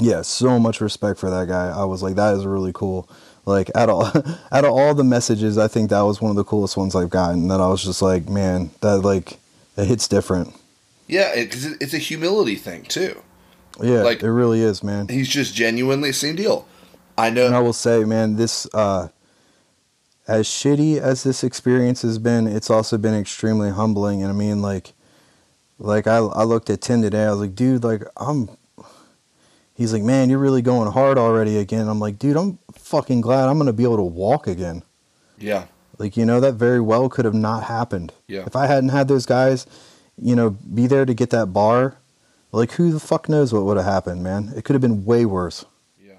Yeah, so much respect for that guy. I was like, that is really cool. Like out of out of all the messages, I think that was one of the coolest ones I've gotten. That I was just like, man, that like it hits different. Yeah, because it, it's a humility thing too. Yeah, Like- it really is, man. He's just genuinely same deal. I know. And I will say, man, this uh, as shitty as this experience has been, it's also been extremely humbling. And I mean, like, like I I looked at Tim today. I was like, dude, like I'm. He's like, man, you're really going hard already again. I'm like, dude, I'm fucking glad I'm gonna be able to walk again. yeah. Like, you know, that very well could have not happened. Yeah. If I hadn't had those guys, you know, be there to get that bar, like, who the fuck knows what would have happened, man? It could have been way worse. Yeah.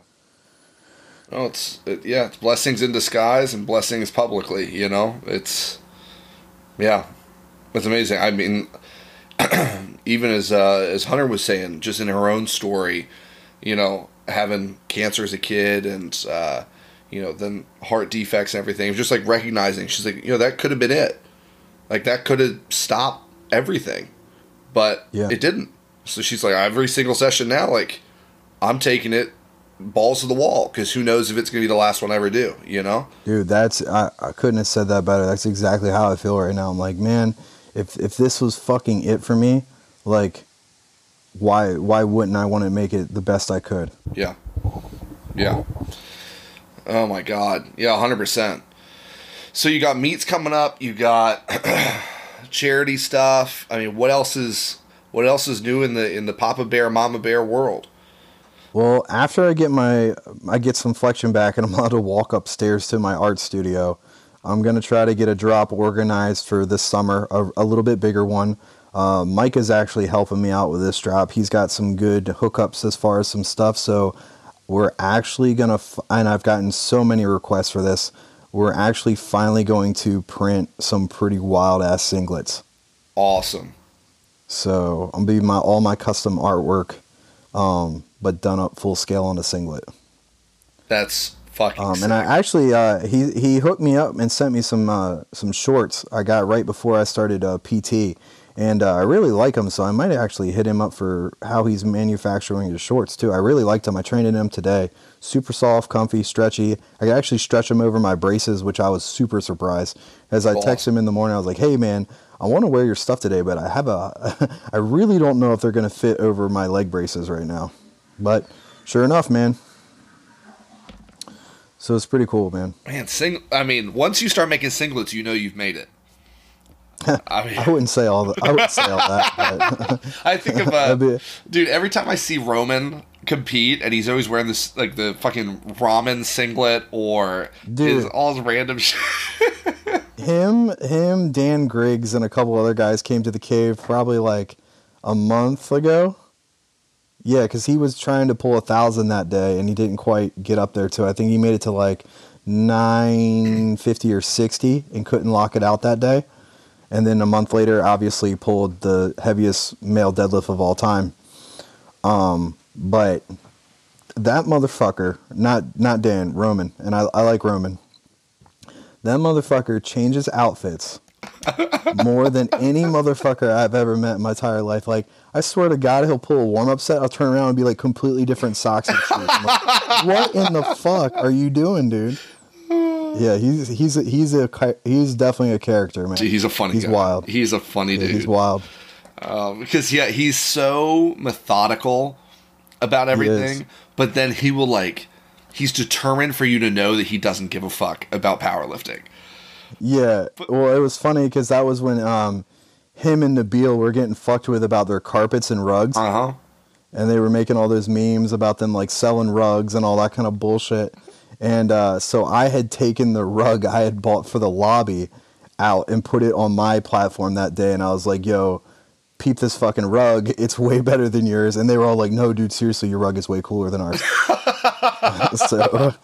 Oh, it's it, yeah, it's blessings in disguise and blessings publicly. You know, it's yeah, it's amazing. I mean, even as uh, as Hunter was saying, just in her own story, you know, having cancer as a kid and uh, you know then heart defects and everything, just like recognizing she's like, you know, that could have been it. Like that could have stopped everything, but Yeah. it didn't. So she's like, every single session now, like I'm taking it balls to the wall because who knows if it's gonna be the last one I ever do. You know? Dude, that's I, I couldn't have said that better. That's exactly how I feel right now. I'm like, man, if if this was fucking it for me, like why why wouldn't I want to make it the best I could? Yeah. Yeah. Oh my god. Yeah, 100%. So you got meets coming up, you got charity stuff. I mean, what else is what else is new in the in the Papa Bear Mama Bear world? Well, after I get my I get some flexion back and I'm allowed to walk upstairs to my art studio, I'm gonna try to get a drop organized for this summer, a, a little bit bigger one. Uh, Mike is actually helping me out with this drop. He's got some good hookups as far as some stuff. So we're actually gonna, f- and I've gotten so many requests for this. We're actually finally going to print some pretty wild ass singlets. Awesome. So I'm be my all my custom artwork, um, but done up full scale on a singlet. That's fucking Um, and I actually uh, he he hooked me up and sent me some uh, some shorts I got right before I started uh, PT, and uh, I really like him. So I might actually hit him up for how he's manufacturing his shorts too. I really liked him. I trained in him today. Super soft, comfy, stretchy. I could actually stretch him over my braces, which I was super surprised. As I Cool. texted him in the morning, I was like, "Hey man, I want to wear your stuff today, but I have a I really don't know if they're gonna fit over my leg braces right now." But sure enough, man. So it's pretty cool, man. Man, sing I mean, once you start making singlets, you know you've made it. I mean, I wouldn't say all the, I wouldn't say all that, but I think of uh, be- dude. Every time I see Roman compete, and he's always wearing this like the fucking ramen singlet or Dude. his, all his random shit. him, him, Dan Griggs, and a couple other guys came to the cave probably like a month ago. Yeah, because he was trying to pull a thousand that day, and he didn't quite get up there to. I think he made it to like nine fifty or sixty, and couldn't lock it out that day. And then a month later, obviously pulled the heaviest male deadlift of all time. Um, but that motherfucker, not not Dan, Roman, and I, I like Roman. That motherfucker changes outfits more than any motherfucker I've ever met in my entire life. Like, I swear to God, he'll pull a warm up set. I'll turn around and be like completely different socks and. Like, what in the fuck are you doing, dude? Yeah, he's he's a, he's a he's definitely a character, man. Dude, he's a funny. He's guy. wild. He's a funny Yeah, dude. he's wild. Um, because yeah, he's so methodical about everything, but then he will like. He's determined for you to know that he doesn't give a fuck about powerlifting. Yeah. Well, it was funny because that was when um, him and Nabil were getting fucked with about their carpets and rugs. Uh huh. and they were making all those memes about them like selling rugs and all that kind of bullshit. And uh, so I had taken the rug I had bought for the lobby out and put it on my platform that day, and I was like, "Yo, peep this fucking rug! It's way better than yours." And they were all like, "No, dude, seriously, your rug is way cooler than ours." so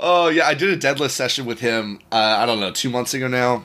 Oh yeah, I did a deadlift session with him. Uh, I don't know, two months ago now,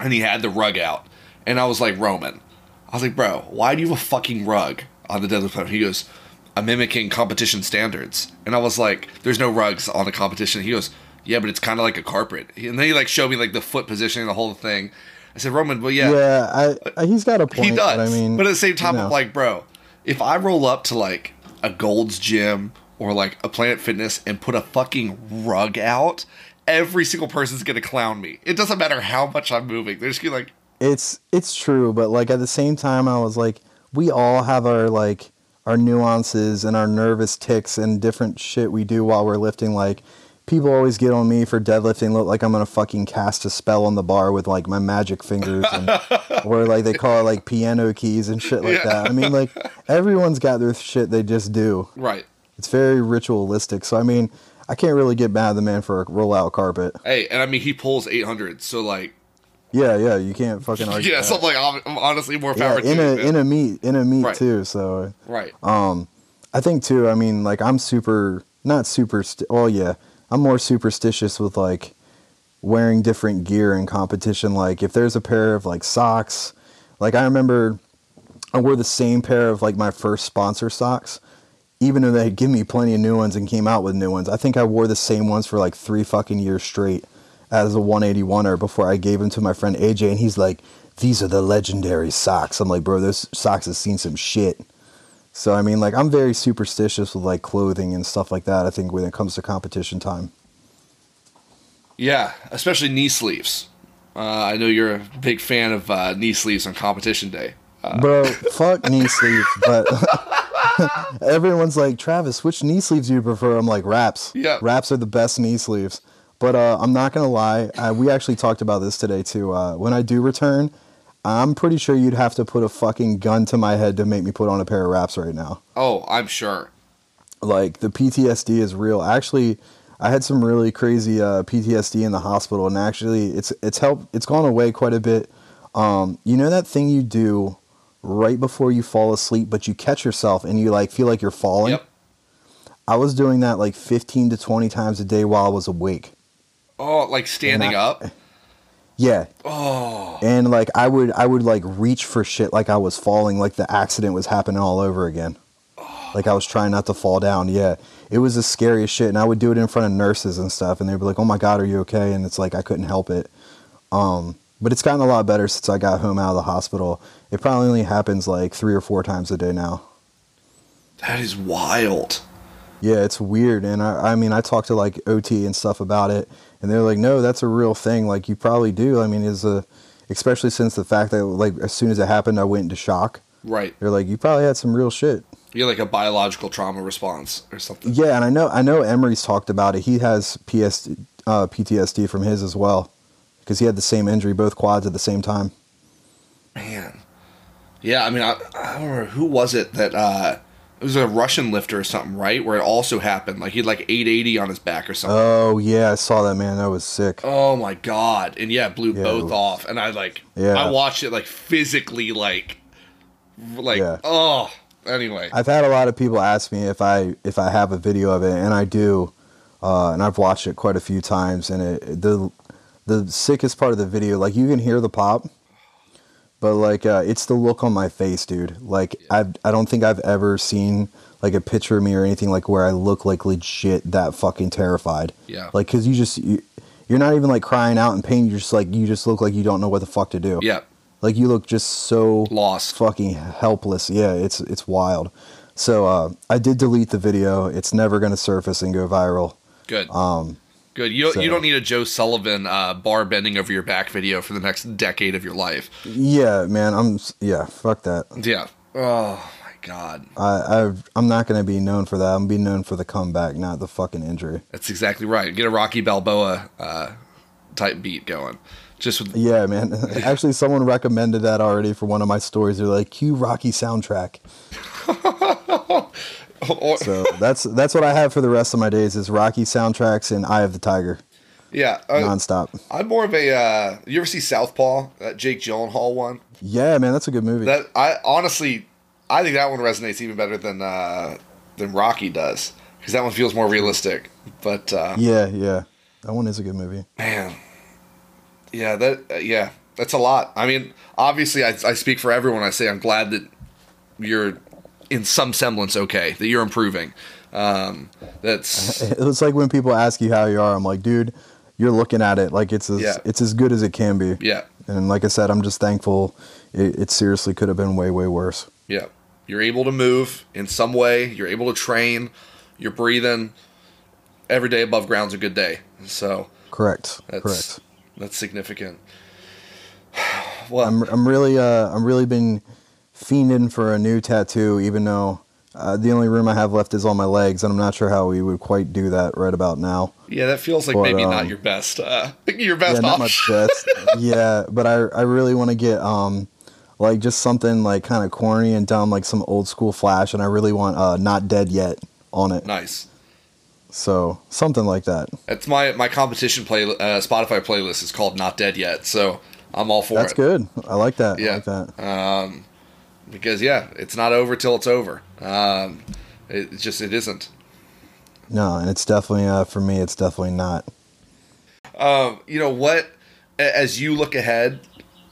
and he had the rug out, and I was like, Roman, I was like, bro, why do you have a fucking rug on the deadlift platform? He goes, I'm mimicking competition standards, and I was like, there's no rugs on the competition. He goes, yeah, but it's kind of like a carpet, and then he like showed me like the foot positioning, the whole thing. I said, Roman, well, yeah, yeah, I, he's got a point. he does. But I mean, but at the same time, you know. I'm like, bro, if I roll up to like a Gold's Gym or like a Planet Fitness and put a fucking rug out, every single person's gonna clown me. It doesn't matter how much I'm moving. They're just gonna be like, it's it's true but like at the same time i was like we all have our like our nuances and our nervous ticks and different shit we do while we're lifting like people always get on me for deadlifting look like i'm gonna fucking cast a spell on the bar with like my magic fingers and, or like they call it like piano keys and shit like Yeah. that i mean like everyone's got their shit they just do right. it's very ritualistic so i mean i can't really get mad at the man for a rollout carpet Hey, and I mean he pulls 800, so like, yeah yeah you can't fucking argue yeah, that. so I'm like, honestly, more yeah, in a in a meet in a meet Right. too so right. Um, I think too. I mean, like I'm super, not super. Oh yeah, I'm more superstitious with like wearing different gear in competition. Like if there's a pair of like socks, like I remember I wore the same pair of like my first sponsor socks, even though they had given me plenty of new ones and came out with new ones. I think I wore the same ones for like three fucking years straight as a 181er before I gave them to my friend AJ, and he's like, "These are the legendary socks." I'm like, "Bro, those socks have seen some shit." So I mean, like, I'm very superstitious with like clothing and stuff like that. I think when it comes to competition time. Yeah, especially knee sleeves. Uh, I know you're a big fan of uh, knee sleeves on competition day. Uh, Bro, fuck knee sleeves, but everyone's like, Travis, which knee sleeves do you prefer? I'm like, wraps. Yeah. Wraps are the best knee sleeves. But uh, I'm not gonna lie, uh, we actually talked about this today too. Uh, when I do return, I'm pretty sure you'd have to put a fucking gun to my head to make me put on a pair of wraps right now. oh, I'm sure. Like the PTSD is real. Actually, I had some really crazy uh, PTSD in the hospital, and actually, it's it's helped. It's gone away quite a bit. Um, you know that thing you do right before you fall asleep, but you catch yourself and you like feel like you're falling. Yep. I was doing that like 15 to 20 times a day while I was awake. Oh, like standing I- up. Yeah. Oh, And like I would I would like reach for shit like I was falling like the accident was happening all over again. Like I was trying not to fall down. Yeah. It was the scariest shit and I would do it in front of nurses and stuff and they'd be like, "Oh my god, are you okay?" and it's like I couldn't help it. Um but it's gotten a lot better since I got home out of the hospital. It probably only happens like 3 or 4 times a day now. that is wild. Yeah, it's weird, and I, I mean, I talked to like OT and stuff about it, and they're like, "No, that's a real thing. Like, you probably do. I mean, is a, especially since the fact that like as soon as it happened, I went into shock. Right. They're like, you probably had some real shit. You're like a biological trauma response or something. Yeah, and I know, I know Emery's talked about it. He has PS, uh, PTSD from his as well, because he had the same injury, both quads at the same time. Man. Yeah, I mean, I, I don't remember who was it that uh, it was a Russian lifter or something, right? Where it also happened. Like he had like 880 on his back or something. Oh yeah, I saw that man. That was sick. Oh my god! And yeah, blew Yeah, both was- off, and I like, Yeah. I watched it like physically, like, like, Yeah. oh. Anyway, I've had a lot of people ask me if I if I have a video of it, and I do, uh, and I've watched it quite a few times. And it, the the sickest part of the video, like you can hear the pop, but like uh, it's the look on my face, dude. Like I I don't think I've ever seen like a picture of me or anything like where I look like legit that fucking terrified. Yeah. Like because you just you, you're not even like crying out in pain. You're just like you just look like you don't know what the fuck to do. yeah, Like you look just so lost. fucking helpless. Yeah, it's it's wild. So uh, I did delete the video. It's never gonna surface and go viral. Good, Um, good. You don't, so- you don't need a Joe Sullivan uh, bar bending over your back video for the next decade of your life. yeah, man. I'm yeah. Fuck that. Yeah. Oh my god, I I've, I'm not gonna be known for that. I'm be known for the comeback, not the fucking injury. that's exactly right. Get a Rocky Balboa uh, type beat going. Just with Yeah, man. Actually, someone recommended that already for one of my stories. They're like, "Cue Rocky soundtrack." So that's that's what I have for the rest of my days is Rocky soundtracks and Eye of the Tiger yeah. Uh, nonstop. I'm more of a. Uh, you ever see Southpaw? That Jake Gyllenhaal one. Yeah, man, that's a good movie. That I honestly, I think that one resonates even better than uh, than Rocky does because that one feels more realistic. But uh, yeah, yeah, that one is a good movie. man, yeah, that uh, yeah, that's a lot. I mean, obviously, I, I speak for everyone. I say I'm glad that you're in some semblance okay, that you're improving. Um, that's It's like when people ask you how you are. I'm like, dude, you're looking at it like it's as Yeah. it's as good as it can be. yeah, And like I said, I'm just thankful. It, it seriously could have been way way worse. yeah. You're able to move in some way. You're able to train. You're breathing. Every day above ground's a good day. So. Correct. That's Correct. that's significant. well, I'm I'm really uh I'm really been fiending for a new tattoo, even though uh, the only room I have left is on my legs, and I'm not sure how we would quite do that right about now. yeah, that feels like but, maybe not um, your best, uh, your Yeah, best not my option. best. yeah, but I I really want to get um like just something like kind of corny and dumb, like some old school Flash, and I really want uh not dead yet on it. Nice. So something like that. That's my my competition play uh, Spotify playlist is called Not Dead Yet, so I'm all for That's it. That's good. I like that. I Yeah. like that. Um, because yeah, it's not over till it's over. Um, it, it's just it isn't. No, and it's definitely uh for me. It's definitely not. Um, you know what? As you look ahead,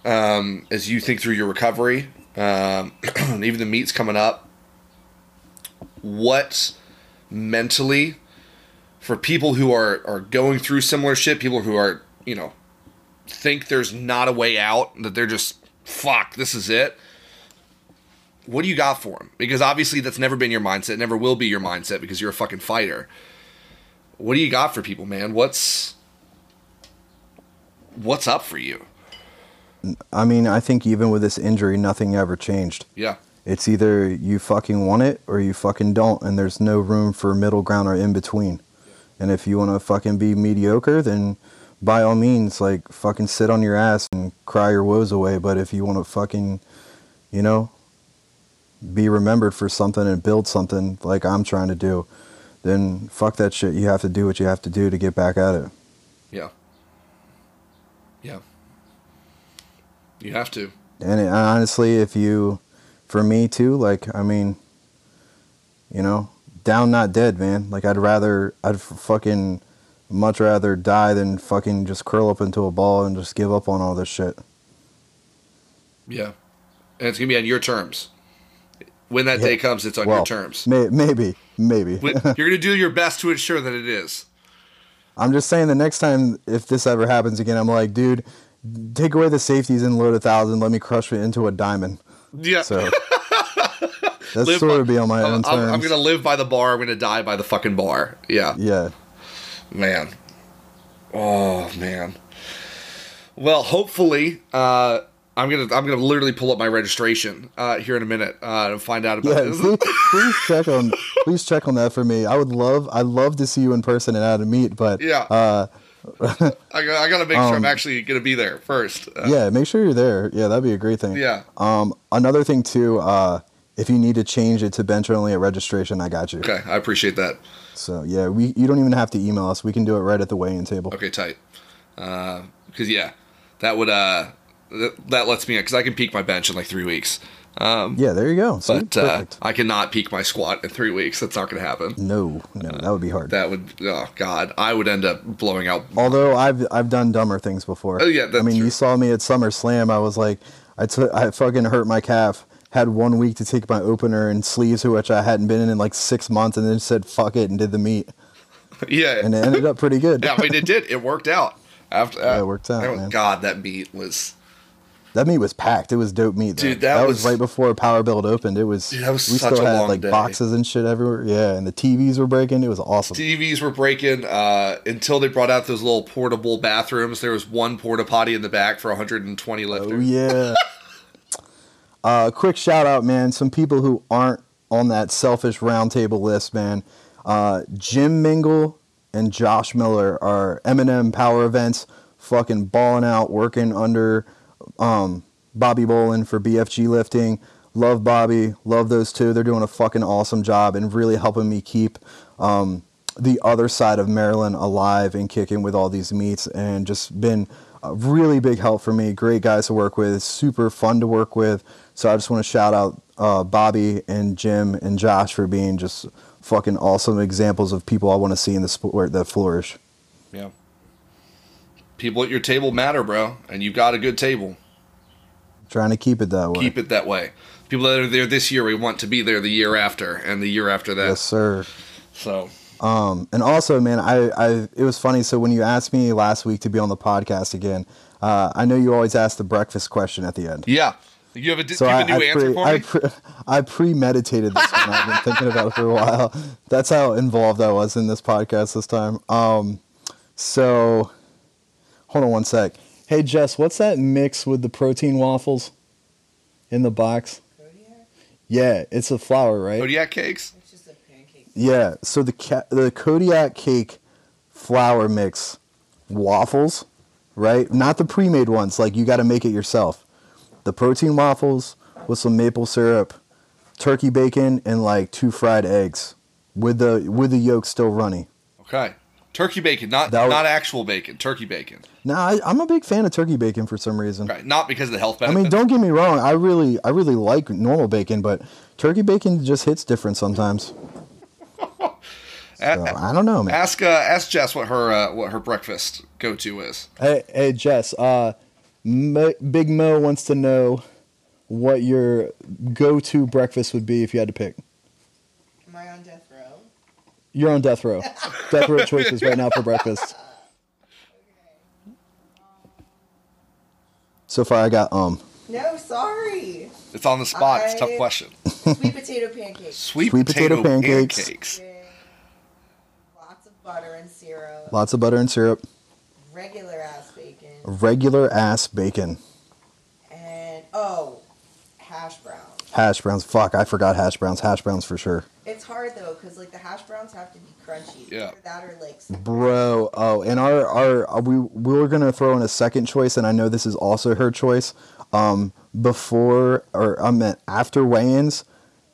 um, as you think through your recovery, um, even the meet's coming up. What mentally, for people who are are going through similar shit, people who are you know think there's not a way out, that they're just fuck, this is it. What do you got for him? Because obviously that's never been your mindset, never will be your mindset because you're a fucking fighter. What do you got for people, man? What's what's up for you? I mean, I think even with this injury, nothing ever changed. Yeah. It's either you fucking want it or you fucking don't, and there's no room for middle ground or in between. And if you want to fucking be mediocre, then by all means, like fucking sit on your ass and cry your woes away. But if you want to fucking, you know, be remembered for something and build something like I'm trying to do, then fuck that shit. You have to do what you have to do to get back at it. Yeah. Yeah. You have to. And it, honestly, if you, for me too, like, I mean, you know, down, not dead, man. Like, I'd rather, I'd f- fucking much rather die than fucking just curl up into a ball and just give up on all this shit. Yeah. And it's going to be on your terms. When that Yeah. day comes, it's on well, your terms. May, maybe, maybe. You're going to do your best to ensure that it is. I'm just saying the next time, if this ever happens again, I'm like, dude, take away the safeties and load a thousand. Let me crush it into a diamond. Yeah. So that's Live sort by- of be on my I'm, own I'm- terms. I'm going to live by the bar. I'm going to die by the fucking bar. Yeah. yeah. Man. Oh man. Well, hopefully, uh, I'm gonna I'm gonna literally pull up my registration uh, here in a minute uh, and find out about Yeah, this. please, please check on please check on that for me. I would love I'd love to see you in person and how to meet, but Yeah. uh, I, got- I gotta make sure I'm Um, actually gonna be there first. Uh, yeah, make sure you're there. Yeah, that'd be a great thing. Yeah. Um, another thing too, uh, if you need to change it to bench only at registration, I got you. Okay, I appreciate that. So yeah, we you don't even have to email us. We can do it right at the weigh-in table. Okay, tight. Because yeah, that would uh that, that lets me because I can peak my bench in like three weeks. Um, Yeah, there you go. See? but uh, I cannot peak my squat in three weeks. That's not gonna happen. no, no, that would be hard. That would oh god, I would end up blowing out. Although I've I've done dumber things before. Oh, yeah, I mean, true. you saw me at SummerSlam. I was like, I took I fucking hurt my calf. Had one week to take my opener and sleeves, which I hadn't been in in like six months, and then said fuck it and did the meet, yeah, and it ended up pretty good. yeah, I mean, it did. It worked out. After Yeah, it worked out, man. God, that meet was That meet was packed. It was dope meet. though. Dude, that was, was- right before Power Build opened. It was. Dude, that was we such still a had long like day. boxes and shit everywhere. Yeah, and the TVs were breaking. It was awesome. TVs were breaking uh, until they brought out those little portable bathrooms. There was one porta potty in the back for 120 lifters. Oh yeah. uh, quick shout out, man. Some people who aren't on that selfish roundtable list, man. Uh, Jim Mingle and Josh Miller are M&M Power Events, fucking balling out, working under um, Bobby Bolin for BFG lifting. Love Bobby, love those two. They're doing a fucking awesome job and really helping me keep um, the other side of Maryland alive and kicking with all these meets, and just been a really big help for me. Great guys to work with, super fun to work with. So I just want to shout out uh, Bobby and Jim and Josh for being just fucking awesome examples of people I want to see in the sport that flourish. Yeah. People at your table matter, bro, and you've got a good table. Trying to keep it that way. Keep it that way. People that are there this year, we want to be there the year after and the year after that. Yes, sir. So, Um, and also, man, I, I, it was funny. So when you asked me last week to be on the podcast again, uh, I know you always ask the breakfast question at the end. yeah. You have a, So I, have a new I, answer pre, for I, me? pre, I premeditated this one. I've been thinking about it for a while. That's how involved I was in this podcast this time. Um, so, hold on one sec. Hey Jess, what's that mix with the protein waffles in the box? Kodiak? Yeah, it's a flour, right? Kodiak cakes? It's just a pancake. Yeah. So the ca- the Kodiak cake flour mix waffles, right? Not the pre-made ones. Like you got to make it yourself. The protein waffles with some maple syrup, turkey bacon, and like two fried eggs, with the with the yolk still runny. Okay. Turkey bacon, not not actual bacon. Turkey bacon. No, I, I'm a big fan of turkey bacon for some reason. Okay. Not because of the health I mean, don't get me wrong. I really I really like normal bacon, but turkey bacon just hits different sometimes. So, I don't know, man. ask uh, ask Jess what her uh, what her breakfast go to is. Hey, hey, Jess. Uh, Mo, Big Mo wants to know what your go-to breakfast would be if you had to pick. Am I on death row? You're on death row. death row choices right now for breakfast. So far, I got um No, sorry. It's on the spot. It's a tough I- question. Sweet potato pancakes. Sweet, Sweet potato, potato pancakes. pancakes. with Lots of butter and syrup. lots of butter and syrup, Regular ass bacon. regular ass bacon. And oh, hash browns. Hash browns. Fuck, I forgot hash browns. Hash browns for sure. It's hard though, cause like the hash browns have to be crunchy. Yeah. Either that or like. Bro, oh, and our our uh, we we were gonna throw in a second choice, and I know this is also her choice. Um, before or I meant after weigh-ins,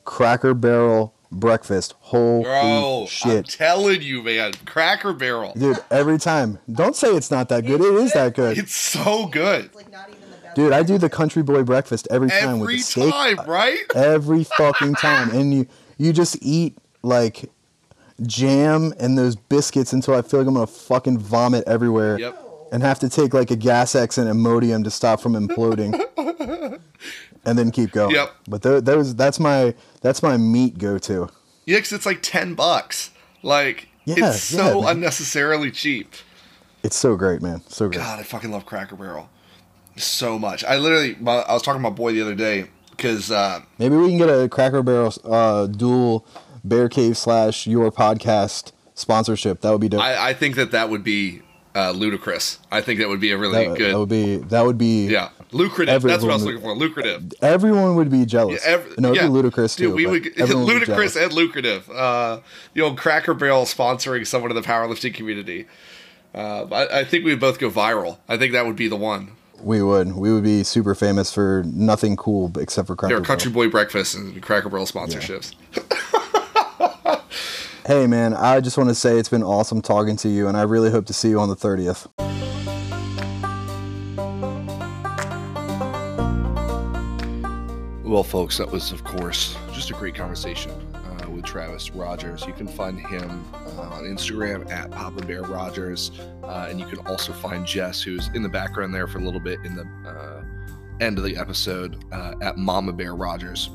Cracker Barrel breakfast. Holy Bro, I'm shit, telling you, man, Cracker Barrel. dude! Every time, don't say it's not that good. It is that good, It's so good. It's like not even the best. Dude. I do the Country Boy breakfast every time with the steak. time, right? every fucking time and you you just eat like jam and those biscuits until I feel like I'm gonna fucking vomit everywhere Yep. and have to take like a gas X and Imodium to stop from imploding and then keep going. Yep. But tho- those that's my that's my meat go to. Yeah, 'cause it's like ten bucks. Like Yeah, it's so man. unnecessarily cheap. It's so great, man. So great. God, I fucking love Cracker Barrel so much. I literally, my, I was talking to my boy the other day because uh, Maybe we can get a Cracker Barrel uh, dual Bear Cave slash Your Podcast sponsorship. That would be dope. I, I think that that would be uh, ludicrous. I think that would be a really that, good, that would be that would be yeah, lucrative. That's what I was looking for. Lucrative. Everyone would be jealous. Yeah, ev- no, it'd yeah. be ludicrous Dude, too. we would would ludicrous jealous. and lucrative. Uh, the old Cracker Barrel sponsoring someone in the powerlifting community. Uh, I, I think we would both go viral. I think that would be the one. We would. We would be super famous for nothing cool except for Cracker Barrel. Country Boy breakfast and Cracker Barrel sponsorships. Hey man, I just want to say it's been awesome talking to you, and I really hope to see you on the thirtieth. Well, folks, that was, of course, just a great conversation with Travis Rogers. You can find him uh, on Instagram at Papa Bear Rogers, uh, and you can also find Jess, who's in the background there for a little bit in the uh, end of the episode, uh, at Mama Bear Rogers.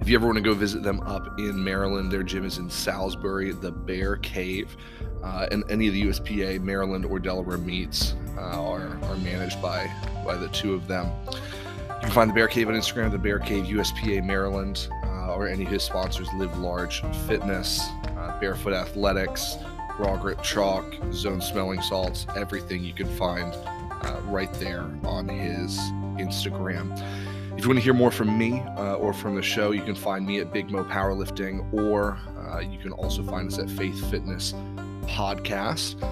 If you ever want to go visit them up in Maryland, their gym is in Salisbury, the Bear Cave, uh, and any of the USPA Maryland or Delaware meets uh, are, are managed by by the two of them. You can find the Bear Cave on Instagram, the Bear Cave USPA Maryland, or any of his sponsors, Live Large Fitness, uh, Barefoot Athletics, Raw Grip Chalk, Zone Smelling Salts, everything you can find uh, right there on his Instagram. If you want to hear more from me uh, or from the show, you can find me at Big Mo Powerlifting, or uh, you can also find us at Faith Fitness Podcast.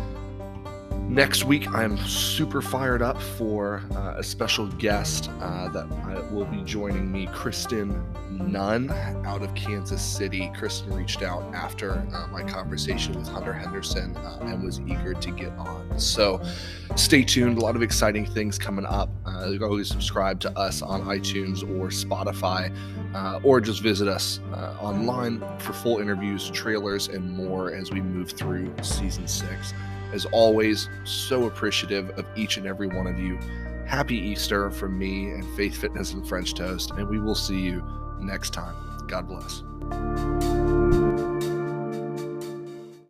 Next week, I'm super fired up for uh, a special guest uh, that will be joining me, Kristen Nunn, out of Kansas City. Kristen reached out after uh, my conversation with Hunter Henderson uh, and was eager to get on. So stay tuned. A lot of exciting things coming up. Uh, you can always subscribe to us on iTunes or Spotify, uh, or just visit us online for full interviews, trailers, and more as we move through season six. As always, so appreciative of each and every one of you. Happy Easter from me and Faith Fitness and French Toast, and we will see you next time. God bless.